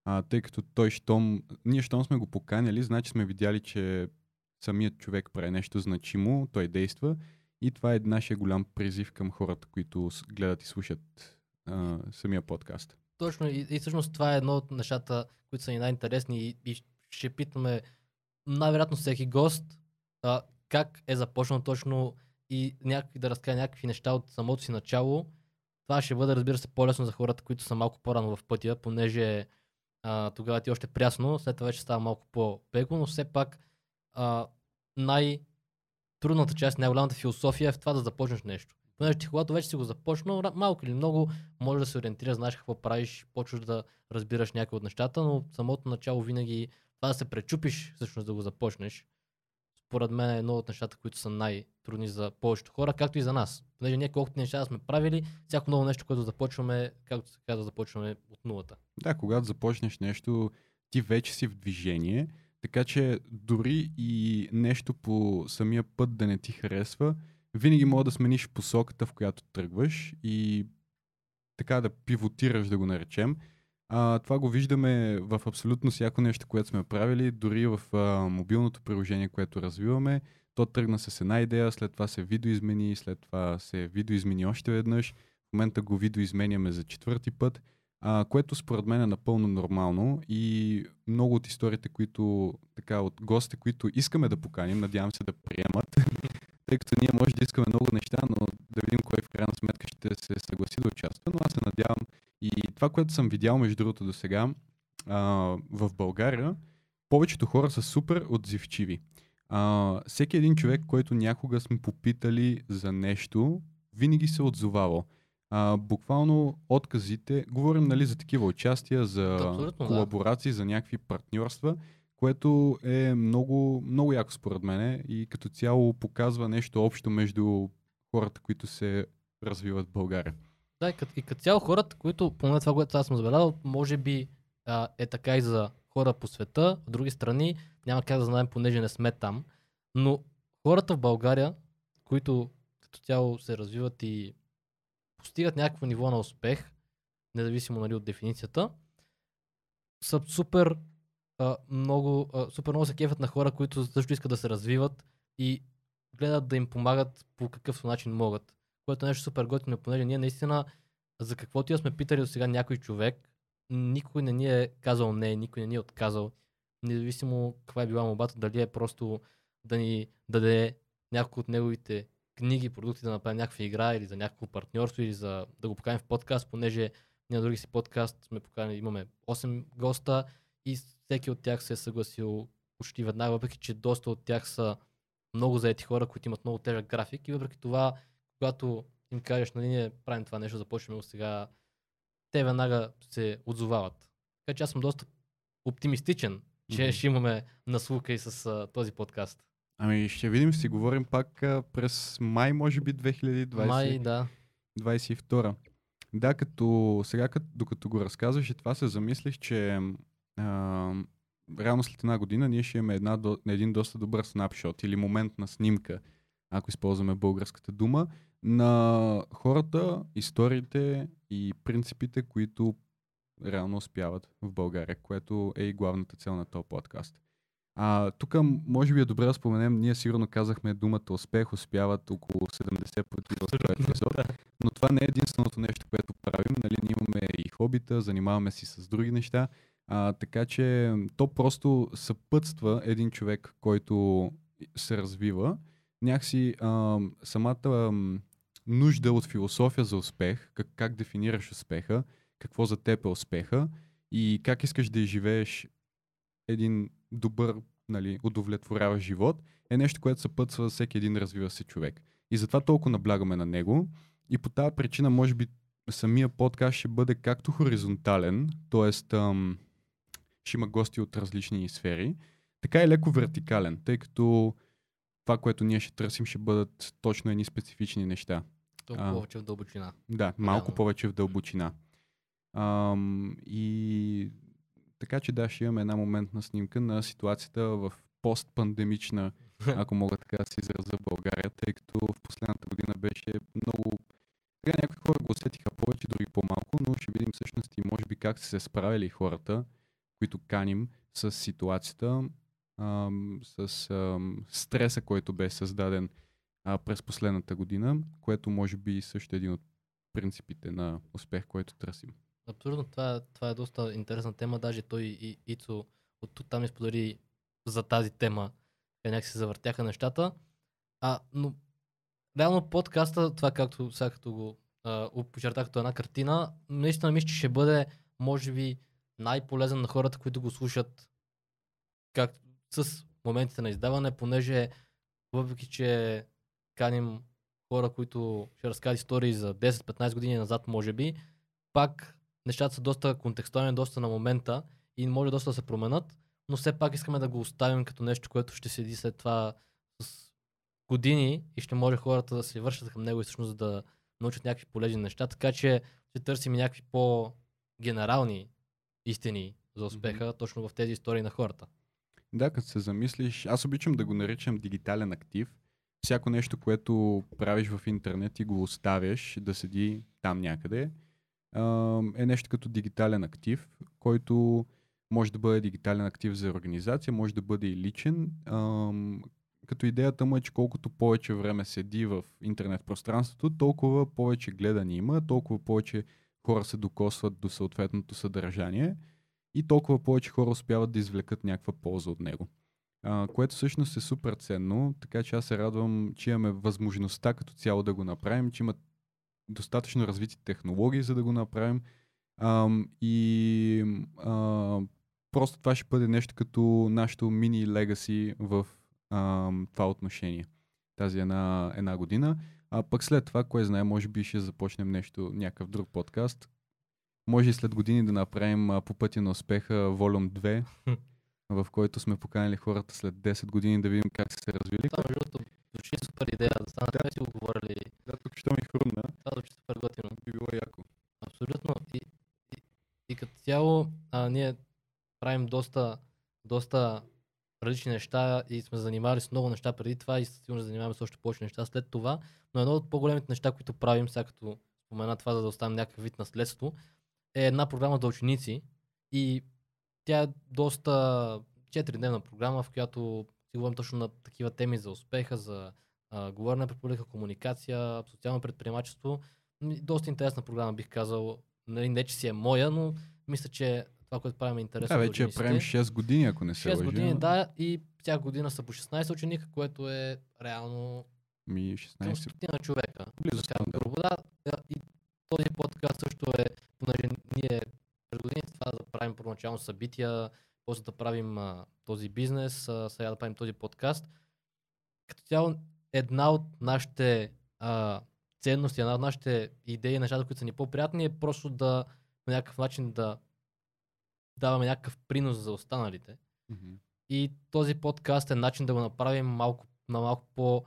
А, тъй като той, щом, ние щом сме го поканили, значи сме видяли, че самият човек прави нещо значимо, той действа и това е нашия голям призив към хората, които гледат и слушат а, самия подкаст. Точно и, и всъщност това е едно от нещата, които са ни най-интересни и, и ще питаме най-вероятно всеки гост а, как е започнал точно и някакви, да разкаже някакви неща от самото си начало. Това ще бъде, разбира се, по-лесно за хората, които са малко по-рано в пътя, понеже а, тогава ти е още прясно, след това вече става малко по-бегло, но все пак а, най-трудната част, най-голямата философия е в това да започнеш нещо. Понеже ти когато вече си го започнал, малко или много, може да се ориентираш, знаеш какво правиш, почваш да разбираш някои от нещата, но самото начало винаги това да се пречупиш, всъщност да го започнеш, според мен е едно от нещата, които са най-трудни за повечето хора, както и за нас. Понеже ние колкото неща сме правили, всяко ново нещо, което започваме, както се казва, започваме от нулата. Да, когато започнеш нещо, ти вече си в движение, така че дори и нещо по самия път да не ти харесва, винаги може да смениш посоката, в която тръгваш и така да пивотираш, да го наречем. А, това го виждаме в абсолютно всяко нещо, което сме правили, дори в а, мобилното приложение, което развиваме. То тръгна с една идея, след това се видоизмени, след това се видоизмени още веднъж. В момента го видоизменяме за четвърти път, а, което според мен е напълно нормално и много от историите, които така от гостите, които искаме да поканим, надявам се да приемат, тъй като ние може да искаме много неща, но да видим кой в крайна сметка ще се съгласи да участва, но аз се надявам и това, което съм видял между другото до сега в България, повечето хора са супер отзивчиви. А, всеки един човек, който някога сме попитали за нещо, винаги се е отзовавал. А, буквално отказите, говорим нали, за такива участия, за Абсолютно, да. колаборации, за някакви партньорства, което е много, много яко според мен и като цяло показва нещо общо между хората, които се развиват в България. Да, и като, и като цяло хората, които, поне това, което аз съм забелязал, може би а, е така и за хора по света, в други страни, няма как да знаем, понеже не сме там, но хората в България, които като цяло се развиват и постигат някакво ниво на успех, независимо нали, от дефиницията, са супер а, много, а, супер много се кефят на хора, които също искат да се развиват и гледат да им помагат по какъвто начин могат което е нещо супер готино, понеже ние наистина за каквото и да сме питали до сега някой човек, никой не ни е казал не, никой не ни е отказал, независимо каква е била молбата, дали е просто да ни даде няколко от неговите книги, продукти да направим някаква игра или за някакво партньорство или за да го поканим в подкаст, понеже ние на други си подкаст сме поканили, имаме 8 госта и всеки от тях се е съгласил почти веднага, въпреки че доста от тях са много заети хора, които имат много тежък график и въпреки това когато им кажеш, нали, ние правим това нещо, започваме го сега, те веднага се отзовават. Така че аз съм доста оптимистичен, че Мгм. ще имаме наслука и с а, този подкаст. Ами ще видим, ще си говорим пак а, през май, може би 2020. Май, да. 22. Да, като сега, като, докато го разказваш и това се замислих, че а, реално след една година ние ще имаме една, до, един доста добър снапшот или момент на снимка, ако използваме българската дума, на хората, историите и принципите, които реално успяват в България, което е и главната цел на този подкаст. А, тук може би е добре да споменем, ние сигурно казахме думата успех, успяват около 70 пъти в този епизод, но това не е единственото нещо, което правим. Нали, ние имаме и хобита, занимаваме си с други неща, а, така че то просто съпътства един човек, който се развива. Някакси а, самата а, нужда от философия за успех, как, как дефинираш успеха, какво за теб е успеха и как искаш да живееш един добър, нали, удовлетворяващ живот, е нещо, което съпътства всеки един развива се човек. И затова толкова наблягаме на него. И по тази причина, може би, самия подкаст ще бъде както хоризонтален, т.е. ще има гости от различни сфери, така и леко вертикален, тъй като това, което ние ще търсим, ще бъдат точно едни специфични неща. Толкова повече в дълбочина. Да, малко Реално. повече в дълбочина. Ам, и така че да, ще имаме една моментна снимка на ситуацията в постпандемична, ако мога така да се изразя в България, тъй като в последната година беше много... Сега някои хора го усетиха повече, други по-малко, но ще видим всъщност и може би как са се справили хората които каним с ситуацията, ам, с ам, стреса, който бе създаден а, през последната година, което може би също е един от принципите на успех, който търсим. Абсолютно, това, е- това е доста интересна тема. Даже той и Ицо от тук там изподели за тази тема. Те някак се завъртяха нещата. А, но реално подкаста, това както сега като го а, почертах като една картина, наистина мисля, че ще бъде, може би, най-полезен на хората, които го слушат как, с моментите на издаване, понеже въпреки, че каним хора, които ще разкажат истории за 10-15 години назад, може би, пак нещата са доста контекстуални, доста на момента и може доста да се променят, но все пак искаме да го оставим като нещо, което ще седи след това с години и ще може хората да се вършат към него и всъщност да научат някакви полезни неща, така че ще търсим някакви по-генерални истини за успеха mm-hmm. точно в тези истории на хората. Да, като се замислиш, аз обичам да го наричам дигитален актив. Всяко нещо, което правиш в интернет и го оставяш да седи там някъде, е нещо като дигитален актив, който може да бъде дигитален актив за организация, може да бъде и личен. Като идеята му е, че колкото повече време седи в интернет пространството, толкова повече гледани има, толкова повече хора се докосват до съответното съдържание и толкова повече хора успяват да извлекат някаква полза от него. Което всъщност е супер ценно, така че аз се радвам, че имаме възможността като цяло да го направим, че има достатъчно развити технологии, за да го направим. А, и а, просто това ще бъде нещо като нашето мини легаси в а, това отношение. Тази една, една година. А пък след това, кой знае, може би ще започнем нещо, някакъв друг подкаст. Може и след години да направим а, по пътя на успеха Волюм 2, в който сме поканили хората след 10 години да видим как са се развили. Това между другото звучи супер идея, да станат да. си го говорили. Да, тук ще ми хрумна. Това звучи супер готино. Би било яко. Абсолютно. И, и, и като цяло а, ние правим доста, доста различни неща и сме занимавали с много неща преди това и сигурно занимаваме с още повече неща след това. Но едно от по-големите неща, които правим, сега като спомена това, за да оставим някакъв вид наследство, е една програма за ученици и тя е доста 4-дневна програма, в която си говорим точно на такива теми за успеха, за а, говорене пред публика, комуникация, социално предприемачество. Доста интересна програма, бих казал. Нали, не, че си е моя, но мисля, че това, което правим е интересно. Да, вече правим 6 години, ако не се 6 лъжи. години, да, и всяка година са по 16 ученика, което е реално ми 16 на човека. Близо така, да. И този подкаст също е, понеже ние през годините това да правим първоначално събития, после да правим а, този бизнес, а, сега да правим този подкаст. Като цяло една от нашите а, ценности, една от нашите идеи, нещата, които са ни по-приятни, е просто да по някакъв начин да даваме някакъв принос за останалите. Mm-hmm. И този подкаст е начин да го направим малко, на малко по...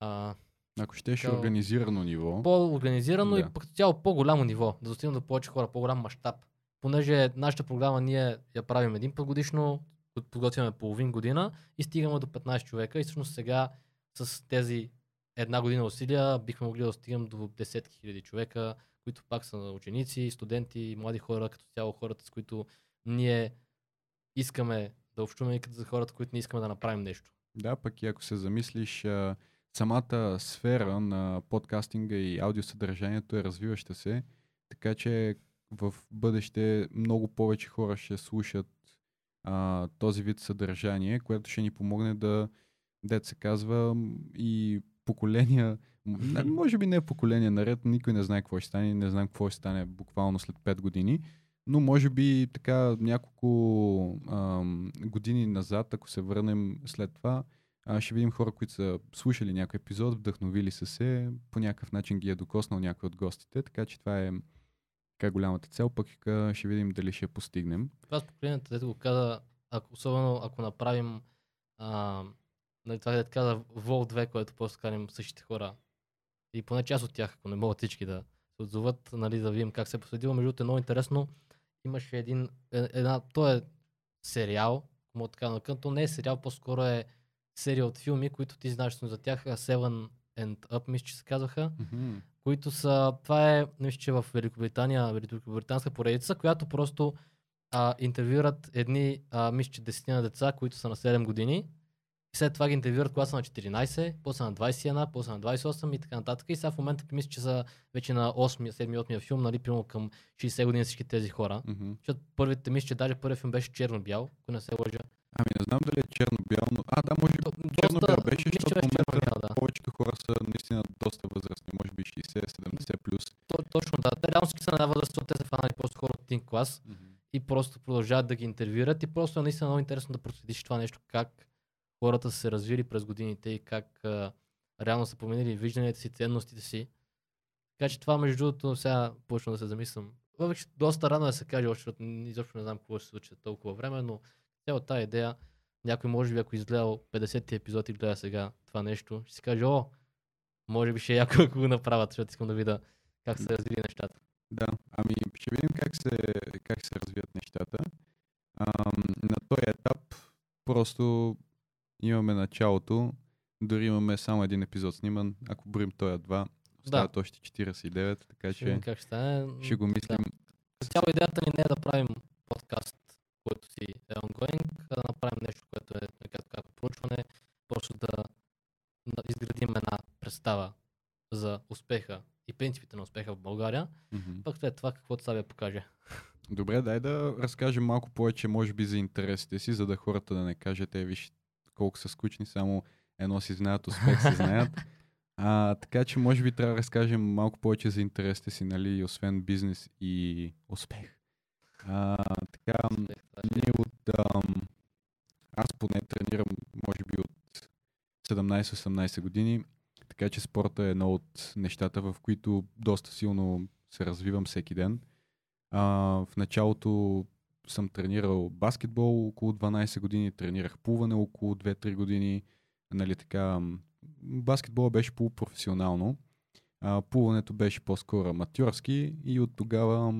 А, Ако ще е организирано ниво. По-организирано да. и като цяло по-голямо ниво, да достигнем до повече хора, по-голям мащаб. Понеже нашата програма ние я правим един път годишно, подготвяме половин година и стигаме до 15 човека и всъщност сега с тези една година усилия бихме могли да стигнем до 10 000 човека, които пак са ученици, студенти, млади хора, като цяло хората, с които ние искаме да общуваме и като за хората, които не искаме да направим нещо. Да, пък и ако се замислиш, самата сфера на подкастинга и аудиосъдържанието е развиваща се, така че в бъдеще много повече хора ще слушат а, този вид съдържание, което ще ни помогне да, дет се казва, и поколения, може би не поколения наред, никой не знае какво ще стане, не знам какво ще стане буквално след 5 години, но може би така няколко ам, години назад, ако се върнем след това, а, ще видим хора, които са слушали някой епизод, вдъхновили са се, по някакъв начин ги е докоснал някой от гостите, така че това е така голямата цел, пък ще видим дали ще постигнем. Това с поколението, дето го каза, ако, особено ако направим а, нали, това е каза Вол 2, което просто каним същите хора и поне част от тях, ако не могат всички да се отзоват, нали, да видим как се е последва. Между другото е много интересно имаше един, е, една, то е сериал, му така на то не е сериал, по-скоро е серия от филми, които ти знаеш за тях, Seven and Up, мисля, че се казваха, mm-hmm. Които са, това е, мисля, че в Великобритания, Великобританска поредица, която просто а, интервюират едни, а, мисля, че десетина деца, които са на 7 години. И след това ги интервюират, когато са на 14, после на 21, после на 28 и така нататък. И сега в момента мисля, че са вече на 8, 7, 8 филм, нали, примерно към 60 години всички тези хора. Мгм. Защото първите, мисля, че даже първият филм беше черно-бял, ако не се лъжа. Ами не знам дали е черно-бял, но... А, да, може би черно-бял беше, защото в момента да. повечето хора са наистина доста възрастни, може би 60-70 плюс. То, точно да. Те реално са на възраст, те са фанали просто хора от един клас и просто продължават да ги интервюират и просто е наистина много интересно да проследиш това нещо, как хората са се развили през годините и как а, реално са променили вижданията си, ценностите си. Така че това между другото сега почна да се замислям. Въпреки доста рано е да се каже, още, защото изобщо не знам какво ще се случи толкова време, но цяло тази идея, някой може би ако изгледал 50-ти епизод и гледа сега това нещо, ще си каже, о, може би ще е яко ако го направят, защото искам да видя как се развили нещата. Да, ами ще видим как се, как се развият нещата. Ам, на този етап просто имаме началото, дори имаме само един епизод сниман, ако броим този два, остават още 49, така Ще че как ще стане. ще го мислим. Като цяло идеята ни не е да правим подкаст, който си е ongoing, а да направим нещо, което е както как проучване, просто да, да изградим една представа за успеха и принципите на успеха в България, Мгм. пък след това каквото Савия покаже. Добре, дай да разкажем малко повече, може би, за интересите си, за да хората да не кажат, е, виж колко са скучни, само едно си знаят, успех си знаят. А, така че, може би, трябва да разкажем малко повече за интересите си, нали, освен бизнес и успех. А, така, Успех, ние от... Ам, аз поне тренирам, може би, от 17-18 години, така че спорта е едно от нещата, в които доста силно се развивам всеки ден. А, в началото съм тренирал баскетбол около 12 години, тренирах плуване около 2-3 години. Нали, така, баскетбола беше полупрофесионално, а, плуването беше по-скоро аматьорски и от тогава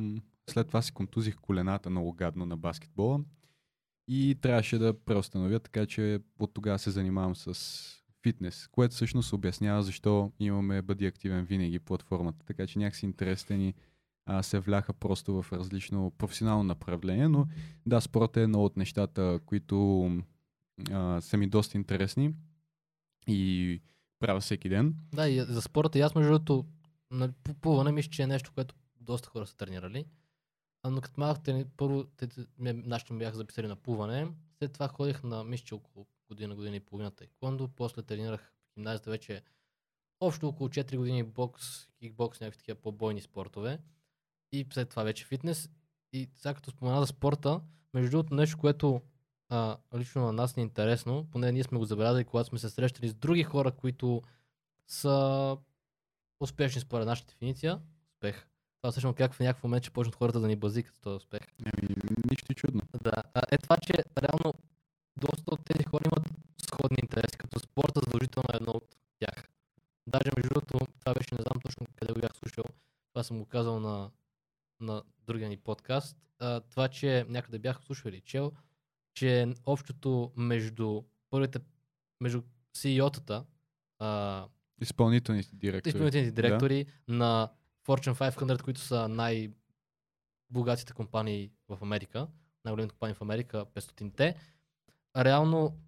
след това си контузих колената много гадно на баскетбола и трябваше да преустановя, така че от тогава се занимавам с фитнес, което всъщност обяснява защо имаме Бъди активен винаги платформата, така че някакси интересите ни а, се вляха просто в различно професионално направление, но да, спорта е едно от нещата, които а, са ми доста интересни и правя всеки ден. Да, и за спорта и аз между другото, нали, плуване мисля, че е нещо, което доста хора са тренирали. А, но като малък първо те, нашите ме бяха записали на плуване, след това ходих на мисля, около година, година и половина тайкондо, после тренирах в гимназията вече общо около 4 години бокс, кикбокс, някакви такива по-бойни спортове. И след това вече фитнес. И сега като спомена за спорта, между другото нещо, което а, лично на нас ни е интересно, поне ние сме го забелязали, когато сме се срещали с други хора, които са успешни според нашата дефиниция. Успех. Това всъщност как в някакъв момент ще почнат хората да ни базикат този успех. Ами, нищо чудно. Да. А, е това, че реално доста от тези хора сходни интереси, като спорта задължително е едно от тях. Даже между другото, това беше, не знам точно къде го бях слушал, това съм го казал на, на другия ни подкаст, а, това, че някъде бях слушал или чел, че общото между първите, между CEO-тата, а, Изпълнителните директори. изпълнителните директори на Fortune 500, които са най-богатите компании в Америка, най-големите компании в Америка, 500-те, реално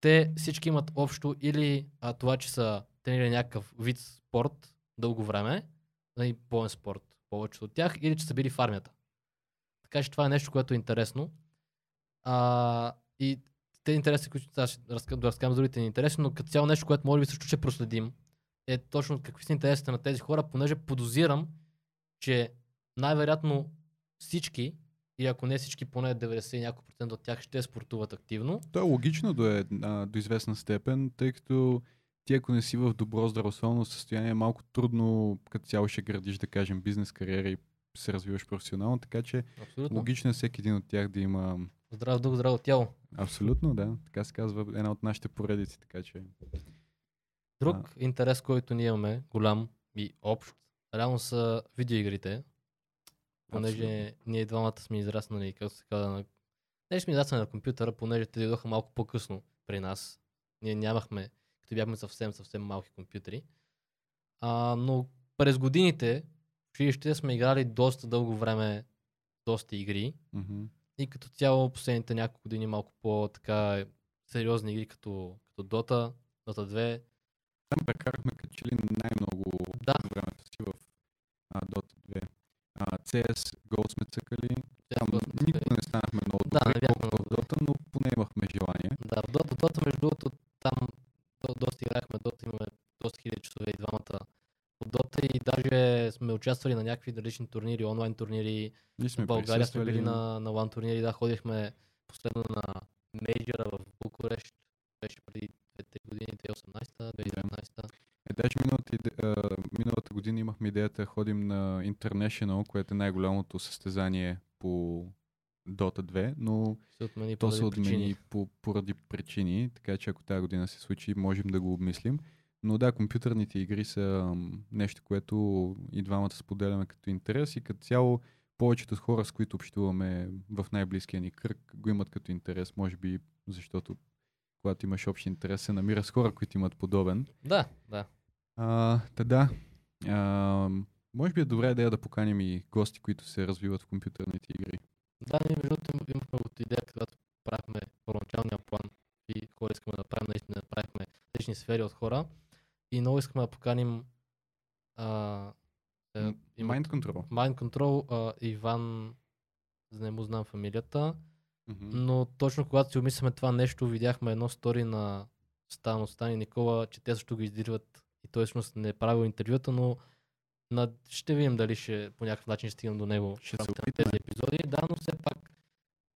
те всички имат общо или а, това, че са тренирали някакъв вид спорт дълго време, нали, боен спорт, повечето от тях, или че са били в армията. Така че това е нещо, което е интересно. А, и те интереси, които сега ще разка- да другите ни интереси, но като цяло нещо, което може би също ще проследим, е точно какви са интересите на тези хора, понеже подозирам, че най-вероятно всички, и ако не всички, поне 90 и няколко процента от тях ще спортуват активно. То е логично до, една, до известна степен, тъй като ти ако не си в добро здравословно състояние, е малко трудно като цяло ще градиш, да кажем, бизнес кариера и се развиваш професионално, така че Абсолютно. логично е всеки един от тях да има Здрав дух, здраво тяло. абсолютно, да, така се казва една от нашите поредици, така че Друг интерес, който ние имаме, голям и общ, реално са видеоигрите. Понеже Абсолютно. ние двамата сме израснали, както се казва, на... Не сме израснали на компютъра, понеже те дойдоха малко по-късно при нас. Ние нямахме, като бяхме съвсем, съвсем малки компютри. А, но през годините в училище сме играли доста дълго време доста игри. мгм. И като цяло последните няколко години малко по-така сериозни игри като, като Dota, Dota 2. Там прекарахме като че ли най-много Да. времето си в а, Dota 2. А, CS, Go сме цъкали. Там Dota 2. никога не станахме много Да, добри, бяхме колкото в Dota, но поне имахме желание. Да, в Dota, Dota, между другото, там до, доста играхме Dota, имаме доста хиляди часове и двамата от Dota и даже сме участвали на някакви различни турнири, онлайн турнири. Ние сме в България сме били на, на лан турнири, да, ходихме последно на мейджора в Букурещ, беше преди 2-3 години, 2018, 2019. Е, даже миналата, иде, а, миналата година имахме идеята да ходим на International, което е най-голямото състезание по Dota 2, но Се отмени то се отмени причини. по, поради причини, така че ако тази година се случи, можем да го обмислим. Но да, компютърните игри са нещо, което и двамата споделяме като интерес и като цяло повечето хора, с които общуваме в най-близкия ни кръг, го имат като интерес, може би защото когато имаш общ интерес, се намира с хора, които имат подобен. Да, да. А, та да. А, може би е добра идея да поканим и гости, които се развиват в компютърните игри. Да, ние между другото им- имахме от идея, когато правихме първоначалния план и хора искаме да правим, наистина направихме различни сфери от хора и много искаме да поканим а, е, Mind Control. Mind Control, а, Иван, не му знам фамилията, Мгм. но точно когато си умисляме това нещо, видяхме едно стори на Стан от Стан и Никола, че те също го издирват и той всъщност не е правил интервюта, но на... ще видим дали ще по някакъв начин стигнем до него Ще в рамките на тези епизоди. Да, но все пак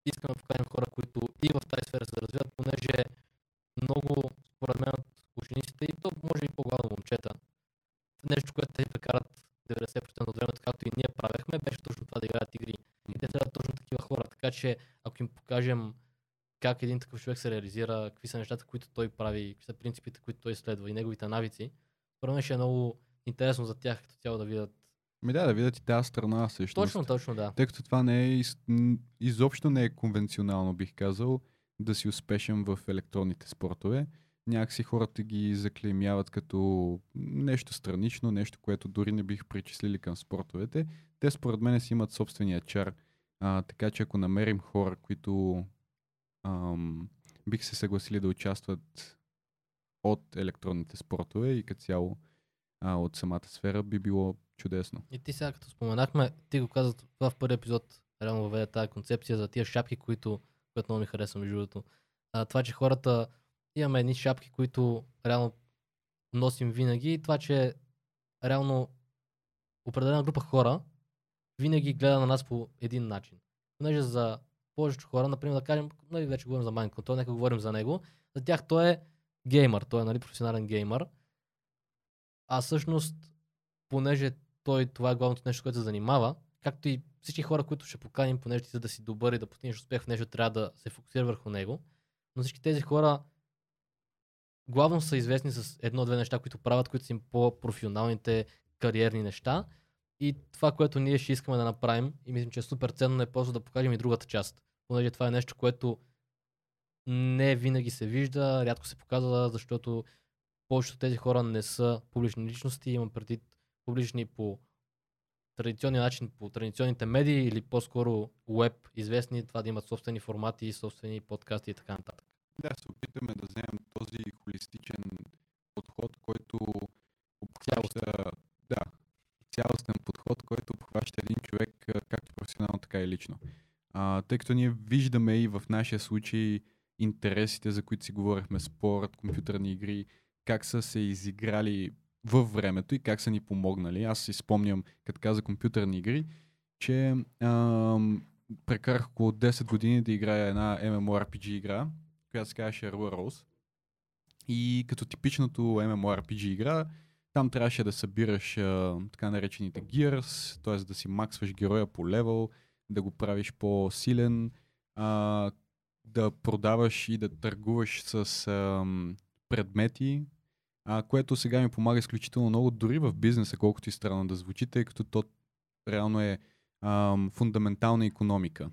искаме да поканим хора, които и в тази сфера се развиват, понеже много, според мен, от учениците и то може и по-главно момчета, нещо, което те прекарат 90% от времето, както и ние правехме, беше точно това да играят игри. И те трябва точно такива хора. Така че, ако им покажем как един такъв човек се реализира, какви са нещата, които той прави, какви са принципите, които той следва и неговите навици, мен ще е много интересно за тях като цяло да видят. Ми да, да видят и тази страна всъщност. Точно, точно, да. Тъй като това не е, изобщо не е конвенционално, бих казал, да си успешен в електронните спортове. Някакси хората ги заклеймяват като нещо странично, нещо, което дори не бих причислили към спортовете. Те според мен си имат собствения чар. А, така че ако намерим хора, които ам, бих се съгласили да участват от електронните спортове и като цяло а, от самата сфера, би било чудесно. И ти сега като споменахме, ти го каза това в първи епизод, реално въведе тази концепция за тия шапки, които, които много ми харесва между другото. А, това, че хората имаме едни шапки, които реално носим винаги и това, че реално определена група хора винаги гледа на нас по един начин. Понеже за повечето хора, например, да кажем, нали, вече говорим за Mind Control, нека говорим за него, за тях той е геймър, той е нали, професионален геймър. А всъщност, понеже той това е главното нещо, което се занимава, както и всички хора, които ще поканим, понеже ти за да си добър и да постигнеш успех в нещо, трябва да се фокусира върху него. Но всички тези хора главно са известни с едно-две неща, които правят, които са им по-професионалните кариерни неща. И това, което ние ще искаме да направим, и мислим, че е супер ценно, е просто да покажем и другата част. Понеже това е нещо, което не винаги се вижда, рядко се показва, защото повечето тези хора не са публични личности, имам предвид публични по традиционния начин, по традиционните медии или по-скоро веб известни, това да имат собствени формати, собствени подкасти и така нататък. Да, се опитаме да вземем този холистичен подход, който обхваща, цялостен подход, който обхваща един човек а, както професионално, така и лично. А, тъй като ние виждаме и в нашия случай интересите, за които си говорихме, спорт, компютърни игри, как са се изиграли във времето и как са ни помогнали. Аз си спомням, като каза компютърни игри, че ам, прекарах около 10 години да играя една MMORPG игра, която се казваше Rule Rose. И като типичното MMORPG игра, там трябваше да събираш а, така наречените gears, т.е. да си максваш героя по левел, да го правиш по-силен, а, да продаваш и да търгуваш с ам, предмети, а, което сега ми помага изключително много, дори в бизнеса, колкото и странно да звучи, тъй като то реално е ам, фундаментална економика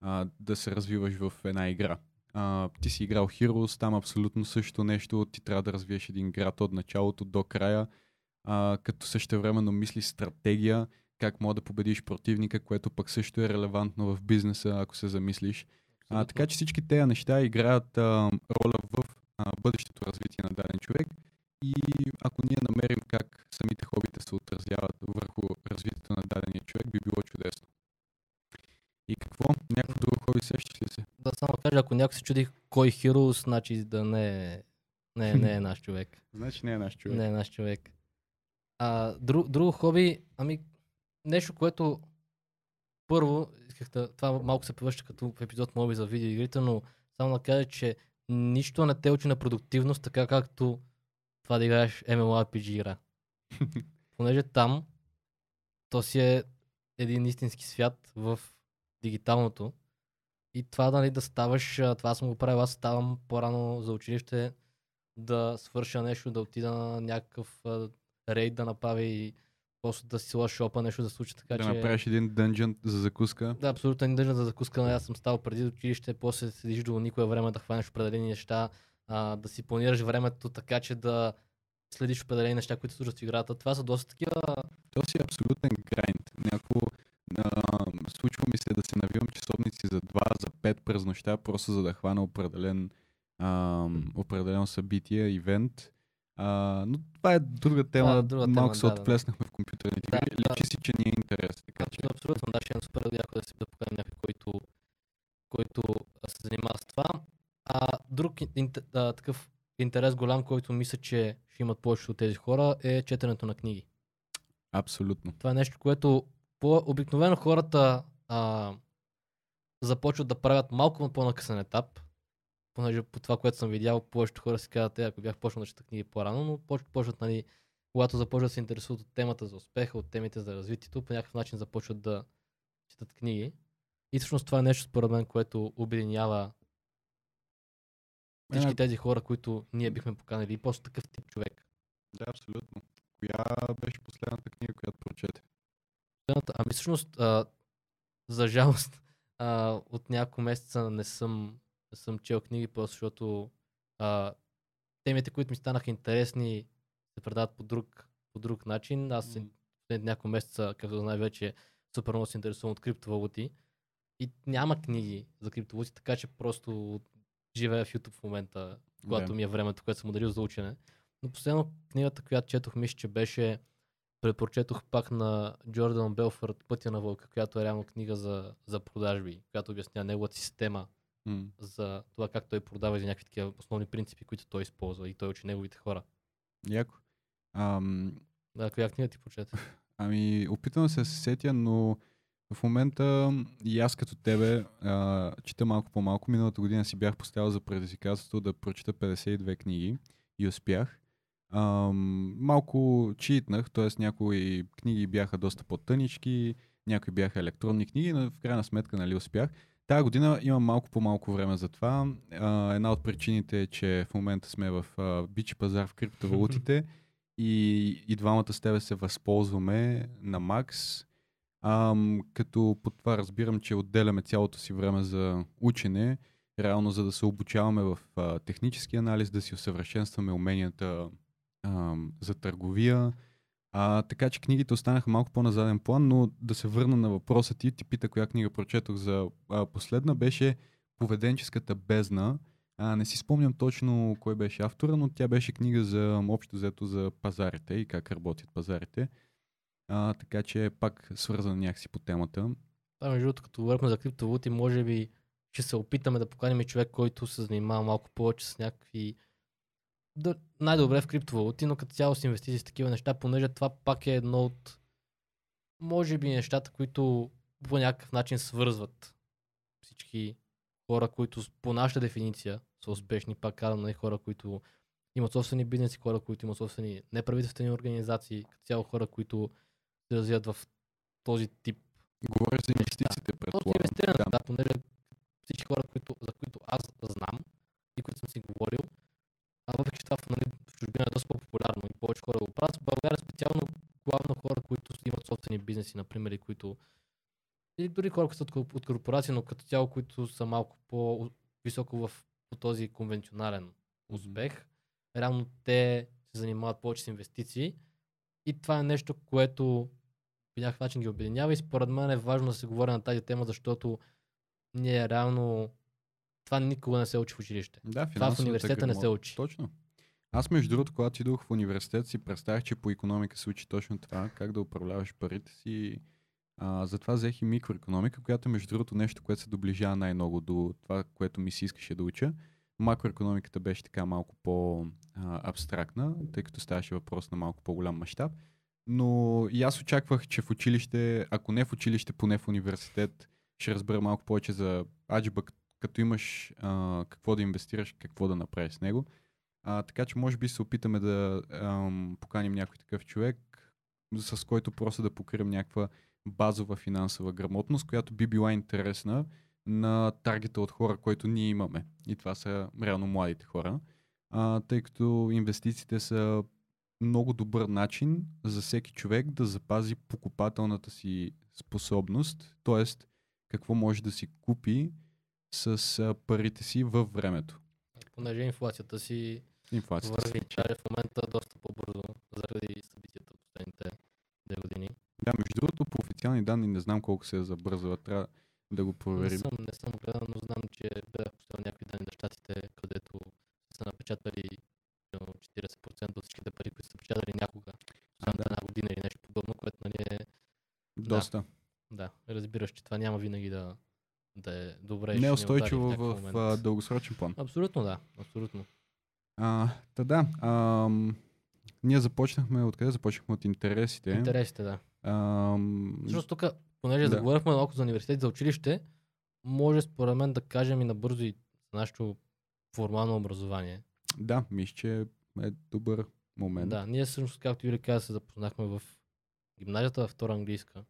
а, да се развиваш в една игра. А, ти си играл Heroes, там абсолютно също нещо, ти трябва да развиеш един град от началото до края, а, като същевременно мислиш стратегия, как мога да победиш противника, което пък също е релевантно в бизнеса, ако се замислиш. А, така че всички тези неща играят а, роля в а, бъдещето развитие на даден човек и ако ние намерим как самите хобита се отразяват върху развитието на дадения човек, би било чудесно. И какво? Някакво друго хоби сещаш ли се? Кажа, ако някой се чуди кой хиро, значи да не е, не, е- не е наш човек. Значи не е наш човек. Не е наш човек. А, друг, друго хоби, ами нещо, което първо, исках да, това малко се превръща като в епизод моби за видеоигрите, но само да кажа, че нищо не те учи на продуктивност, така както това да играеш MMORPG игра. Понеже там то си е един истински свят в дигиталното. И това нали, да ставаш, това съм го правил, аз ставам по-рано за училище да свърша нещо, да отида на някакъв рейд да направя и после да си сила шопа, нещо да случи така, да че... направиш един дънжън за закуска. Да, абсолютно не държа за закуска. нали, Аз съм стал преди училище, после седиш до никое време да хванеш определени неща, а, да си планираш времето така, че да следиш определени неща, които се случват в играта. Това са доста такива... То си е абсолютен грайнд. Някакво а, случва ми се да се навивам часовници за 2, за 5 през нощта, просто за да хвана определен, а, определено събитие, ивент. А, но това е друга тема. Това е друга тема, Малко се да, да. отплеснахме в компютърните Да, игри. да. Личи си, че ни е интерес. Така че Абсолютно. Да, ще е супер яко да си да поканим някой, който, който се занимава с това. А друг а, такъв интерес голям, който мисля, че ще имат повечето от тези хора, е четенето на книги. абсолютно. Това е нещо, което по- обикновено хората а, започват да правят малко на по-накъсен етап, понеже по това, което съм видял, повечето хора си казват, е, ако бях почнал да чета книги по-рано, но поч- почват, нали, когато започват да се интересуват от темата за успеха, от темите за развитието, по някакъв начин започват да четат книги. И всъщност това е нещо, според мен, което обединява всички Една- тези хора, които ние бихме поканили. И просто такъв тип човек. Да, абсолютно. Коя беше последната книга, която прочете? Последната- Ами всъщност, а, за жалост, а, от няколко месеца не съм, не съм чел книги, просто защото а, темите, които ми станаха интересни, се предават по друг, по друг начин. Аз М. след няколко месеца, както знае вече, супер много се интересувам от криптовалути. И няма книги за криптовалути, така че просто живея в YouTube в момента, когато Да. ми е времето, което съм ударил за учене. Но последно книгата, която четох, мисля, че беше препрочетох пак на Джордан Белфорд Пътя на вълка, която е реално книга за, за продажби, която обяснява неговата система М. за това как той продава и за някакви такива основни принципи, които той използва и той учи неговите хора. Яко. Ам, Да, коя книга ти прочете? Ами, опитвам се да се сетя, но в момента и аз като тебе а, чета малко по-малко. Миналата година си бях поставил за предизвикателство да прочета 52 книги и успях. Ам, малко читнах, т.е. някои книги бяха доста по-тънички, някои бяха електронни книги, но в крайна сметка нали, успях. Тая година имам малко по-малко време за това. А, една от причините е, че в момента сме в а, бичи пазар в криптовалутите и, и двамата с тебе се възползваме на макс. Ам, като по това разбирам, че отделяме цялото си време за учене, реално за да се обучаваме в а, технически анализ, да си усъвършенстваме уменията за търговия. А, така че книгите останаха малко по-на заден план, но да се върна на въпроса ти, ти пита коя книга прочетох за а, последна, беше Поведенческата бездна. А, не си спомням точно кой беше автора, но тя беше книга за общо взето за пазарите и как работят пазарите. А, така че пак свързан някакси по темата. Това между другото, като говорихме за криптовалути, може би ще се опитаме да поканим човек, който се занимава малко повече с някакви да, най-добре в криптовалути, но като цяло с инвестиции с такива неща, понеже това пак е едно от може би нещата, които по някакъв начин свързват всички хора, които по нашата дефиниция са успешни, пак казвам, нали, хора, които имат собствени бизнеси, хора, които имат собствени неправителствени организации, като цяло хора, които се развиват в този тип Говоря за инвестициите, предполагам. инвестирането, Да. да, понеже всички хора, които, за които аз знам и които съм си говорил, а въпреки че това нали, в чужбина е доста по-популярно и повече хора го правят, в България специално главно хора, които имат собствени бизнеси, например, и които или дори хора, които са от, от корпорации, но като цяло, които са малко по-високо в по този конвенционален успех. Реално те се занимават повече с инвестиции и това е нещо, което по някакъв начин ги обединява и според мен е важно да се говори на тази тема, защото ние реално това никога не се учи в училище. Да, Това в университета не се учи. Точно. Аз между другото, когато идох в университет, си представях, че по економика се учи точно това, как да управляваш парите си. А, затова взех и микроекономика, която е между другото нещо, което се доближава най-много до това, което ми се искаше да уча. Макроекономиката беше така малко по-абстрактна, тъй като ставаше въпрос на малко по-голям мащаб. Но и аз очаквах, че в училище, ако не в училище, поне в университет, ще разбера малко повече за аджба, като имаш а, какво да инвестираш, какво да направиш с него. А, така че може би се опитаме да ам, поканим някой такъв човек, с който просто да покрием някаква базова финансова грамотност, която би била интересна на таргета от хора, който ние имаме. И това са реално младите хора. А, тъй като инвестициите са много добър начин за всеки човек да запази покупателната си способност, т.е. какво може да си купи с а, парите си във времето. Понеже инфлацията си Инфлацията. върви даже в момента доста по-бързо заради събитията от последните две години. Да, между другото, по официални данни не знам колко се е забързала. Трябва да го Не проверим. съм, не съм гледал, но знам, че гледах последно някакви данни на щатите, където са напечатали примерно 40% от всичките пари, които са печатали някога. Последната една година или нещо подобно, което нали е Доста. Да, разбираш, че това няма винаги да, да е добре. и ще Не ни удари устойчиво някакъв в а, дългосрочен план. Абсолютно да, абсолютно. А, та да, ам, ние започнахме, откъде започнахме от интересите. Интересите, да. Всъщност тук, понеже Да. заговорихме малко за университет, за училище, може според мен да кажем и набързо и нашето формално образование. да, мисля, че е добър момент. Да, ние всъщност, както Юли каза, се запознахме в гимназията, във втора английска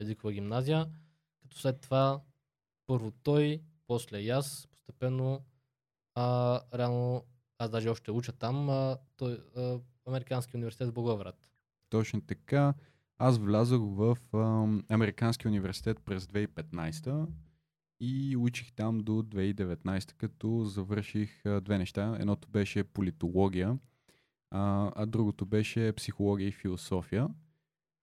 езикова гимназия, като след това първо той, после и аз, постепенно, а, реално, аз даже още уча там, а, той, а, Американски университет в Благоевград. Точно така. Аз влязох в ам, Американски университет през 2015 и учих там до 2019, като завърших а, две неща. Едното беше политология, а, а другото беше психология и философия.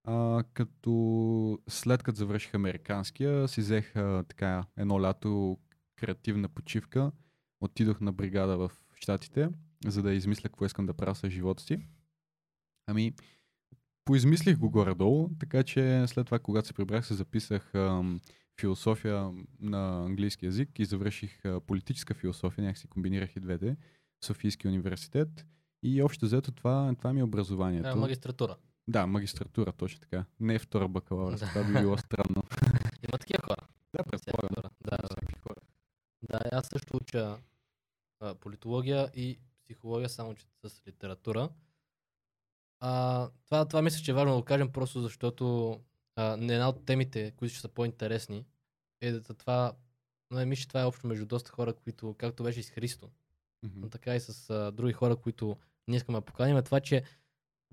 А, като след като завърших американския, си взех а, така едно лято креативна почивка. Отидох на бригада в Штатите, за да измисля какво искам да правя с живота си. Ами, поизмислих го горе-долу, така че след това, когато се прибрах, се записах ам, философия на английски язик и завърших а, политическа философия, някакси комбинирах и двете в Софийския университет. И общо взето това, това ми е образованието. А, магистратура. Да, магистратура, точно така. Не е втора бакалавър, Да. това би било странно. Има такива хора. да, предполагам. Да, да. Хора. Да, аз също уча а, политология и психология, само че с литература. А, това, това мисля, че е важно да го кажем, просто защото а, не една от темите, които ще са по-интересни, е да това, но мисля, че това е общо между доста хора, които, както беше и с Христо, Мгм. но така и с а, други хора, които ние искаме да поканим, е това, че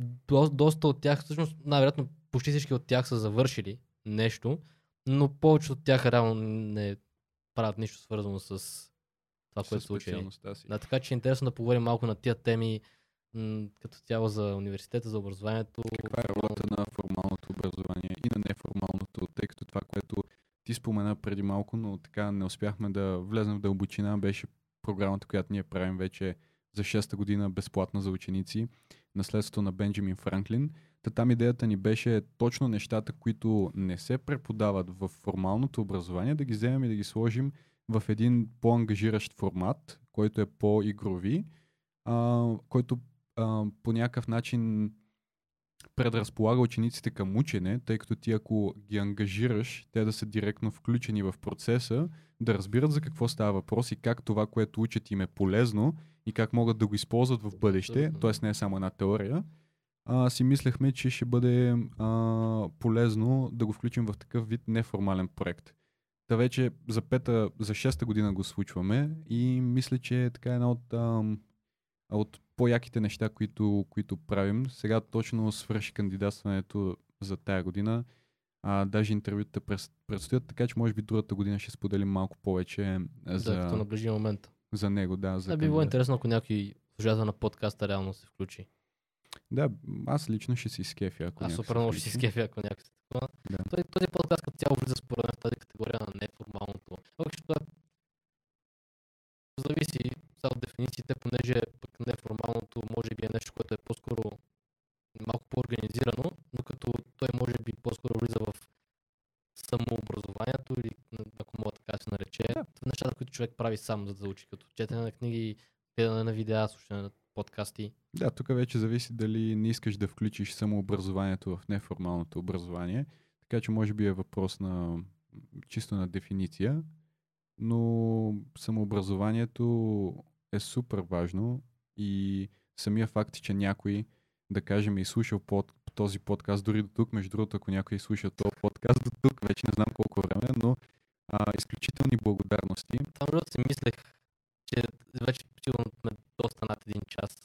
до, доста от тях, всъщност най-вероятно почти всички от тях са завършили нещо, но повечето от тях реално не правят нищо свързано с това, което специалността си. Да, така че е интересно да поговорим малко на тия теми, м- като цяло за университета, за образованието. Каква е ролята на формалното образование и на неформалното, тъй като това, което ти спомена преди малко, но така не успяхме да влезем в дълбочина, беше програмата, която ние правим вече за 6-та година безплатна за ученици, наследството на Бенджамин Франклин. Та там идеята ни беше точно нещата, които не се преподават в формалното образование, да ги вземем и да ги сложим в един по-ангажиращ формат, който е по-игрови, а, който а, по някакъв начин предразполага учениците към учене, тъй като ти ако ги ангажираш, те да са директно включени в процеса, да разбират за какво става въпрос и как това, което учат им е полезно и как могат да го използват в бъдеще, т.е. не е само една теория, а, си мислехме, че ще бъде а, полезно да го включим в такъв вид неформален проект. Та вече за пета, за шеста година го случваме и мисля, че е така една от, ам, от по-яките неща, които, които правим. Сега точно свърши кандидатстването за тая година. А, даже интервюта през, предстоят, така че може би другата година ще споделим малко повече За... Да, като наближи момента. за него. Да, за Да, би било интересно, ако някой служател на подкаста реално се включи. Да, аз лично ще си скефя, ако Аз супер много ще си скефя, ако някой се такова. Да. Този, този подкаст като цяло влиза според мен в тази категория на неформалното. Въпреки, че зависи от дефинициите, понеже пък неформалното може би е нещо, което е по-скоро малко по-организирано, но като той може би по-скоро влиза в самообразованието или ако мога така да се нарече, Да. нещата, които човек прави сам, за да учи, като четене на книги, гледане на видеа, слушане на подкасти. Да, тук вече зависи дали не искаш да включиш самообразованието в неформалното образование. Така че може би е въпрос на чисто на дефиниция, но самообразованието е супер важно и самия факт, че някой, да кажем, е слушал под, този подкаст дори до тук, между другото, ако някой слушал този подкаст до тук, вече не знам колко време, но а, изключителни благодарности. Там си мислех, че вече сигурно сме доста над един час.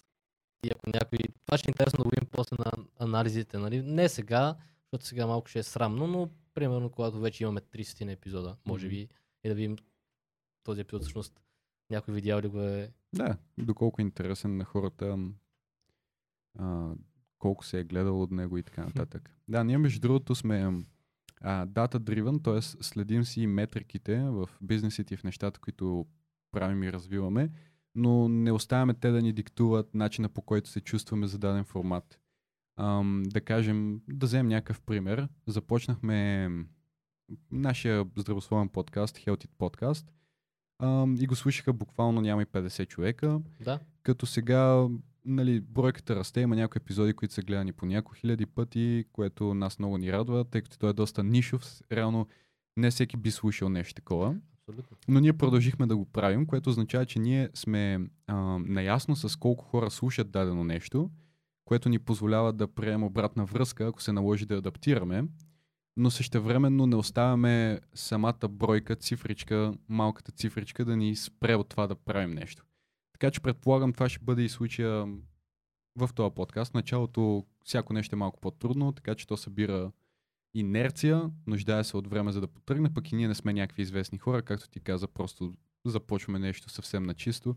И ако някой... Това ще е интересно да го видим после на анализите, нали? Не сега, защото сега малко ще е срамно, но примерно когато вече имаме 30 на епизода, може би, и да видим този епизод всъщност някой видял ли го е. Да, доколко е интересен на хората, а, колко се е гледал от него и така нататък. Да, ние между другото сме а, data-driven, т.е. следим си метриките в бизнесите и в нещата, които правим и развиваме, но не оставяме те да ни диктуват начина по който се чувстваме за даден формат. Ам, да кажем, да вземем някакъв пример. Започнахме нашия здравословен подкаст, Health It Podcast, ам, и го слушаха буквално няма и 50 човека Да, като сега нали, бройката расте, има някои епизоди, които са гледани по няколко хиляди пъти, което нас много ни радва, тъй като той е доста нишов, реално не всеки би слушал нещо такова. абсолютно. Но ние продължихме да го правим, което означава, че ние сме а, наясно с колко хора слушат дадено нещо, което ни позволява да приемем обратна връзка, ако се наложи да адаптираме, но същевременно не оставяме самата бройка, цифричка, малката цифричка да ни спре от това да правим нещо. Така че предполагам това ще бъде и случая в този подкаст. Началото всяко нещо е малко по-трудно, така че то събира инерция, нуждае се от време за да потръгне, пък и ние не сме някакви известни хора, както ти каза, просто започваме нещо съвсем на чисто.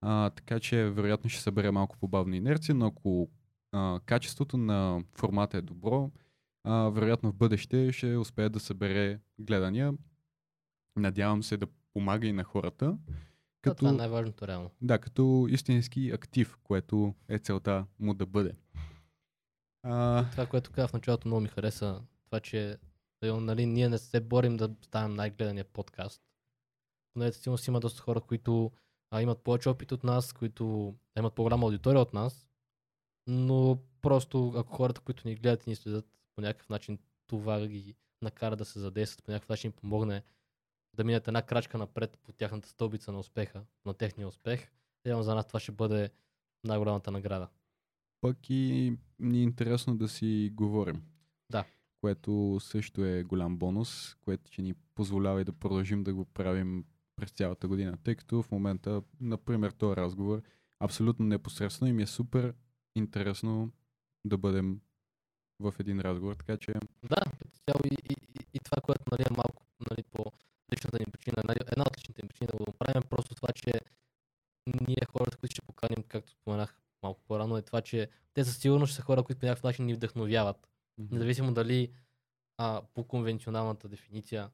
А, така че вероятно ще събере малко по-бавна инерция, но ако а, качеството на формата е добро, а, вероятно в бъдеще ще успее да събере гледания. Надявам се да помага и на хората. Като... Това е най-важното реално. да, като истински актив, което е целта му да бъде. А, Това, което казах в началото, много ми хареса. Това, че нали, ние не се борим да ставим най-гледания подкаст. Поне сигурно си има доста хора, които а, имат повече опит от нас, които имат по-голяма аудитория от нас. Но просто ако хората, които ни гледат и ни следят по някакъв начин, това ги накара да се задействат, по някакъв начин помогне да минат една крачка напред по тяхната стълбица на успеха, на техния успех. Явно за нас това ще бъде най-голямата награда. пък и ни е интересно да си говорим. Да. Което също е голям бонус, което ще ни позволява и да продължим да го правим през цялата година. Тъй като в момента, например, този разговор абсолютно непосредствено и ми е супер интересно да бъдем в един разговор, така че Да, като цяло и, и, и, и това, което нали, е малко нали, по личната ни причина, една от личните ни причини да го направим, е просто това, че ние хората, които ще поканим, както споменах малко по-рано, е това, че те със сигурност ще са хора, които по някакъв начин ни вдъхновяват. Независимо дали а, по конвенционалната дефиниция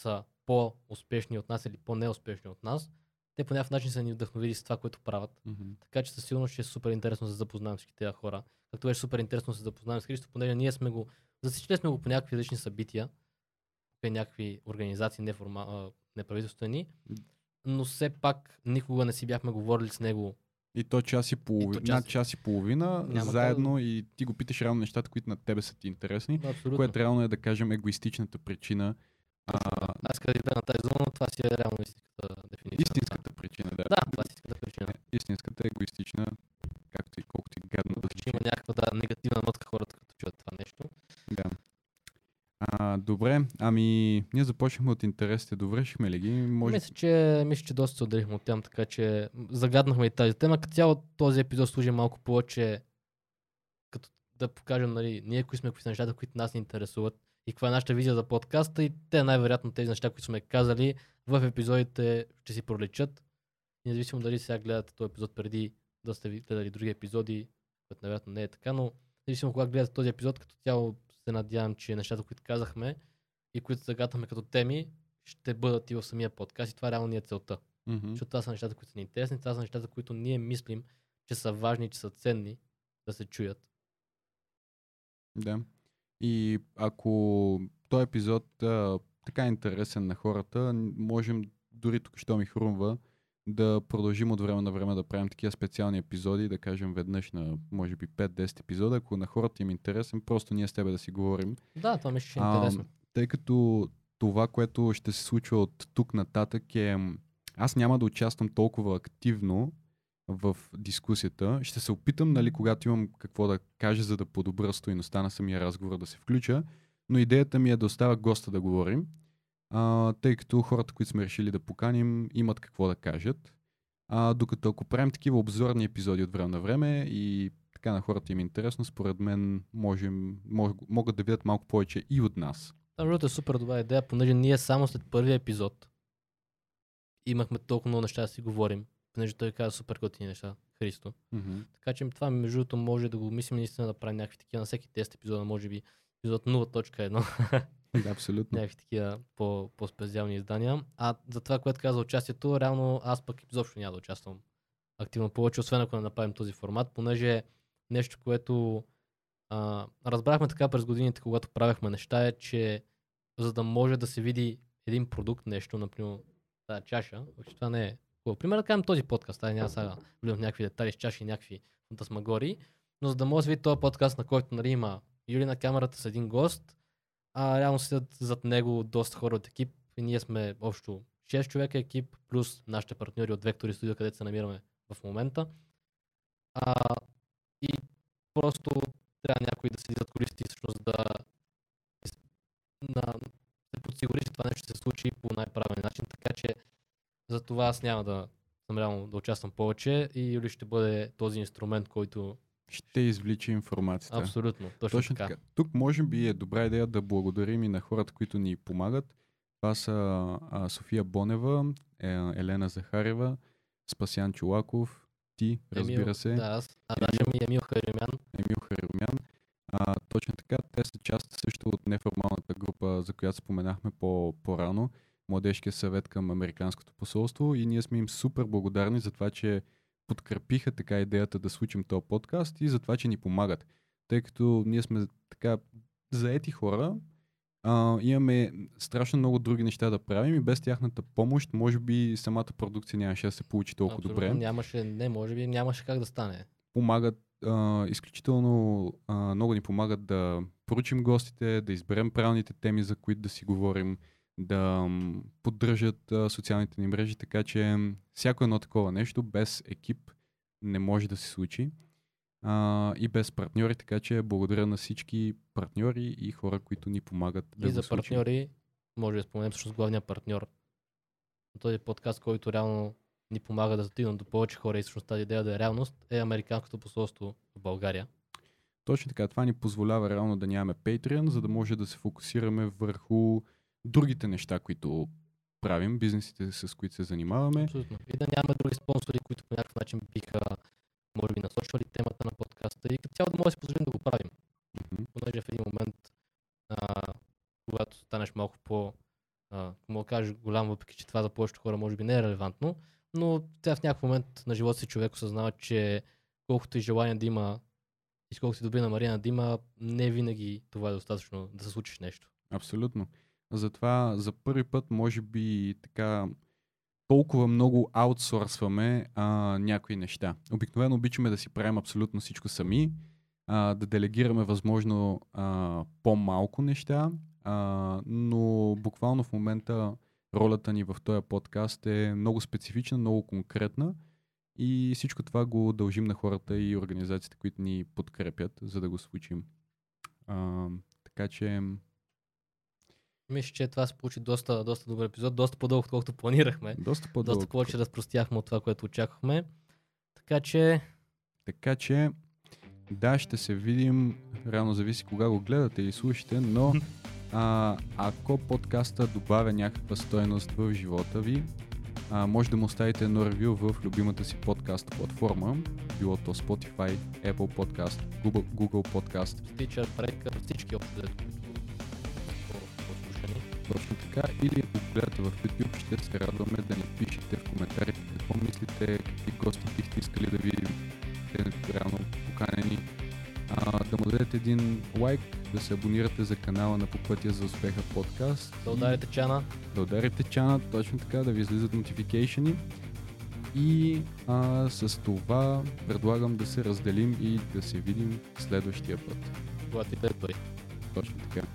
са по-успешни от нас или по-неуспешни от нас, те по някакъв начин са ни вдъхновили с това, което правят. Мгм. Така че със сигурност ще е супер интересно да се запознаем всички тези хора. Както беше супер интересно да се запознаем с Христо, понеже ние сме го, засичали сме го по някакви различни събития, по някакви организации, неформа, неправителствени, но все пак никога не си бяхме говорили с него. И то час и половина, час- над час и половина, Няма заедно и ти го питаш реално нещата, които на тебе са ти интересни, Абсолютно. което реално е да кажем егоистичната причина, а, Аз къде да на тази зона, това си е реално истинската дефиниция. истинската причина, да. Да, това си истинската причина. Е, Истинската егоистична, както и колкото и гадно да има някаква да, негативна нотка хората, като чуят това нещо. Да. А, добре, ами ние започнахме от интересите, довършихме ли ги? Може... Мисля, че, мисля, че доста се отделихме от тям, така че загаднахме и тази тема. Като цяло този епизод служи малко повече като да покажем, нали, ние кои сме, кои са нещата, които нас ни интересуват и каква е нашата визия за подкаста и те най-вероятно тези неща, които сме казали в епизодите ще си пролечат. И независимо дали сега гледате този епизод преди да сте гледали други епизоди, което невероятно не е така, но независимо кога гледате този епизод, като цяло се надявам, че нещата, които казахме и които загатваме като теми, ще бъдат и в самия подкаст и това реално ни е целта. Мгм. Защото това са нещата, които са ни интересни, това са нещата, които ние мислим, че са важни, че са ценни да се чуят. Да. И ако този епизод а, така е интересен на хората, можем дори тук, що ми хрумва, да продължим от време на време да правим такива специални епизоди, да кажем веднъж на може би 5-10 епизода, ако на хората им е интересен, просто ние с тебе да си говорим. Да, това мисля, че е А, интересно. Тъй като това, което ще се случва от тук нататък е... Аз няма да участвам толкова активно в дискусията. Ще се опитам, нали, когато имам какво да кажа, за да подобра стоиността на самия разговор, да се включа. Но идеята ми е да оставя госта да говорим, а, тъй като хората, които сме решили да поканим, имат какво да кажат. А, докато ако правим такива обзорни епизоди от време на време и така на хората им е интересно, според мен можем, мог, могат да видят малко повече и от нас. Това другото е супер добра идея, понеже ние само след първия епизод имахме толкова много неща да си говорим, понеже той каза супер готини неща, Христо. Mm-hmm. Така че това между другото може да го мислим наистина да правим някакви такива на всеки 10 епизода, може би епизод 0.1, Да, абсолютно. някакви такива по, по-специални издания. А за това, което каза участието, реално аз пък изобщо няма да участвам активно повече, освен ако не направим този формат, понеже нещо, което а, разбрахме така през годините, когато правехме неща, е, че за да може да се види един продукт, нещо, например, тази чаша, че това не е хубаво. Пример да кажем този подкаст, тази няма сега влизам някакви детайли с чаши и някакви фантасмагории, но за да може да се види този подкаст, на който нали, има Юли на камерата с един гост, а реално седят зад него доста хора от екип и ние сме общо 6 човека екип, плюс нашите партньори от Vectory Studio, където се намираме в момента. А, и просто трябва някой да седи зад колисите и всъщност да на, се подсигури, че това нещо се случи по най-правилен начин, така че за това аз няма да съм реално да участвам повече и Юли ще бъде този инструмент, който Ще извлича информацията. абсолютно, точно, Точно така. така. Тук може би е добра идея да благодарим и на хората, които ни помагат. Това са а, София Бонева, е, Елена Захарева, Спасян Чулаков, ти, разбира Емил, се, Да, аз, а даже ми Емил Харимян. Емил Харумян. А, точно така, те са част също от неформалната група, за която споменахме по- по-рано, Младежкия съвет към Американското посолство и ние сме им супер благодарни за това, че подкрепиха така идеята да случим този подкаст и за това, че ни помагат. Тъй като ние сме така заети хора, а, имаме страшно много други неща да правим и без тяхната помощ, може би самата продукция нямаше да се получи толкова Абсолютно добре Нямаше, не, може би нямаше как да стане. помагат а, изключително а, много ни помагат да поручим гостите, да изберем правилните теми, за които да си говорим, да поддържат а, социалните ни мрежи, така че всяко едно такова нещо без екип не може да се случи а, и без партньори, така че благодаря на всички партньори и хора, които ни помагат да и за случим. партньори, може да споменем всъщност главния партньор този подкаст, който реално ни помага да стигнем до повече хора и всъщност тази идея да е реалност, е Американското посолство в България. Точно така, това ни позволява реално да нямаме Patreon, за да може да се фокусираме върху другите неща, които правим, бизнесите с които се занимаваме. Абсолютно. И да нямаме други спонсори, които по някакъв начин биха, може би, насочвали темата на подкаста и като цяло да може да си позволим да го правим. Мгм. понеже в един момент, а, когато станеш малко по, а, мога да кажа голям, въпреки че това за повечето хора може би не е релевантно, но тя в някакъв момент на живота си човек осъзнава, че колкото и желание да има и колкото си добри намерения да има, не винаги това е достатъчно да се случиш нещо. Абсолютно. Затова за първи път, може би така, толкова много аутсорсваме а, някои неща. Обикновено обичаме да си правим абсолютно всичко сами, а, да делегираме възможно а, по-малко неща, а, но буквално в момента ролята ни в този подкаст е много специфична, много конкретна и всичко това го дължим на хората и организациите, които ни подкрепят, за да го случим. А, така че Мисля, че това се получи доста, доста добър епизод, доста по-дълго, отколкото планирахме. доста по-дълъг. Доста повече разпростяхме от това, което очаквахме. Така че, Така че, да, ще се видим. Реално зависи кога го гледате или слушате, но а, ако подкаста добавя някаква стойност в живота ви, а, може да му оставите едно ревю в любимата си подкаст платформа, било то Spotify, Apple Podcast, Google, Google Podcast, Stitcher, Breaker, всички общо точно така. Или ако гледате в YouTube, ще се радваме да ни пишете в коментарите какво мислите, какви гости бихте искали да видим. Те реално поканени. А, да му дадете един лайк, да се абонирате за канала на По пътя за успеха подкаст. Да ударите чана. да ударите чана, точно така, да ви излизат нотификейшени. И а, с това предлагам да се разделим и да се видим следващия път. Когато и да е той. Точно така.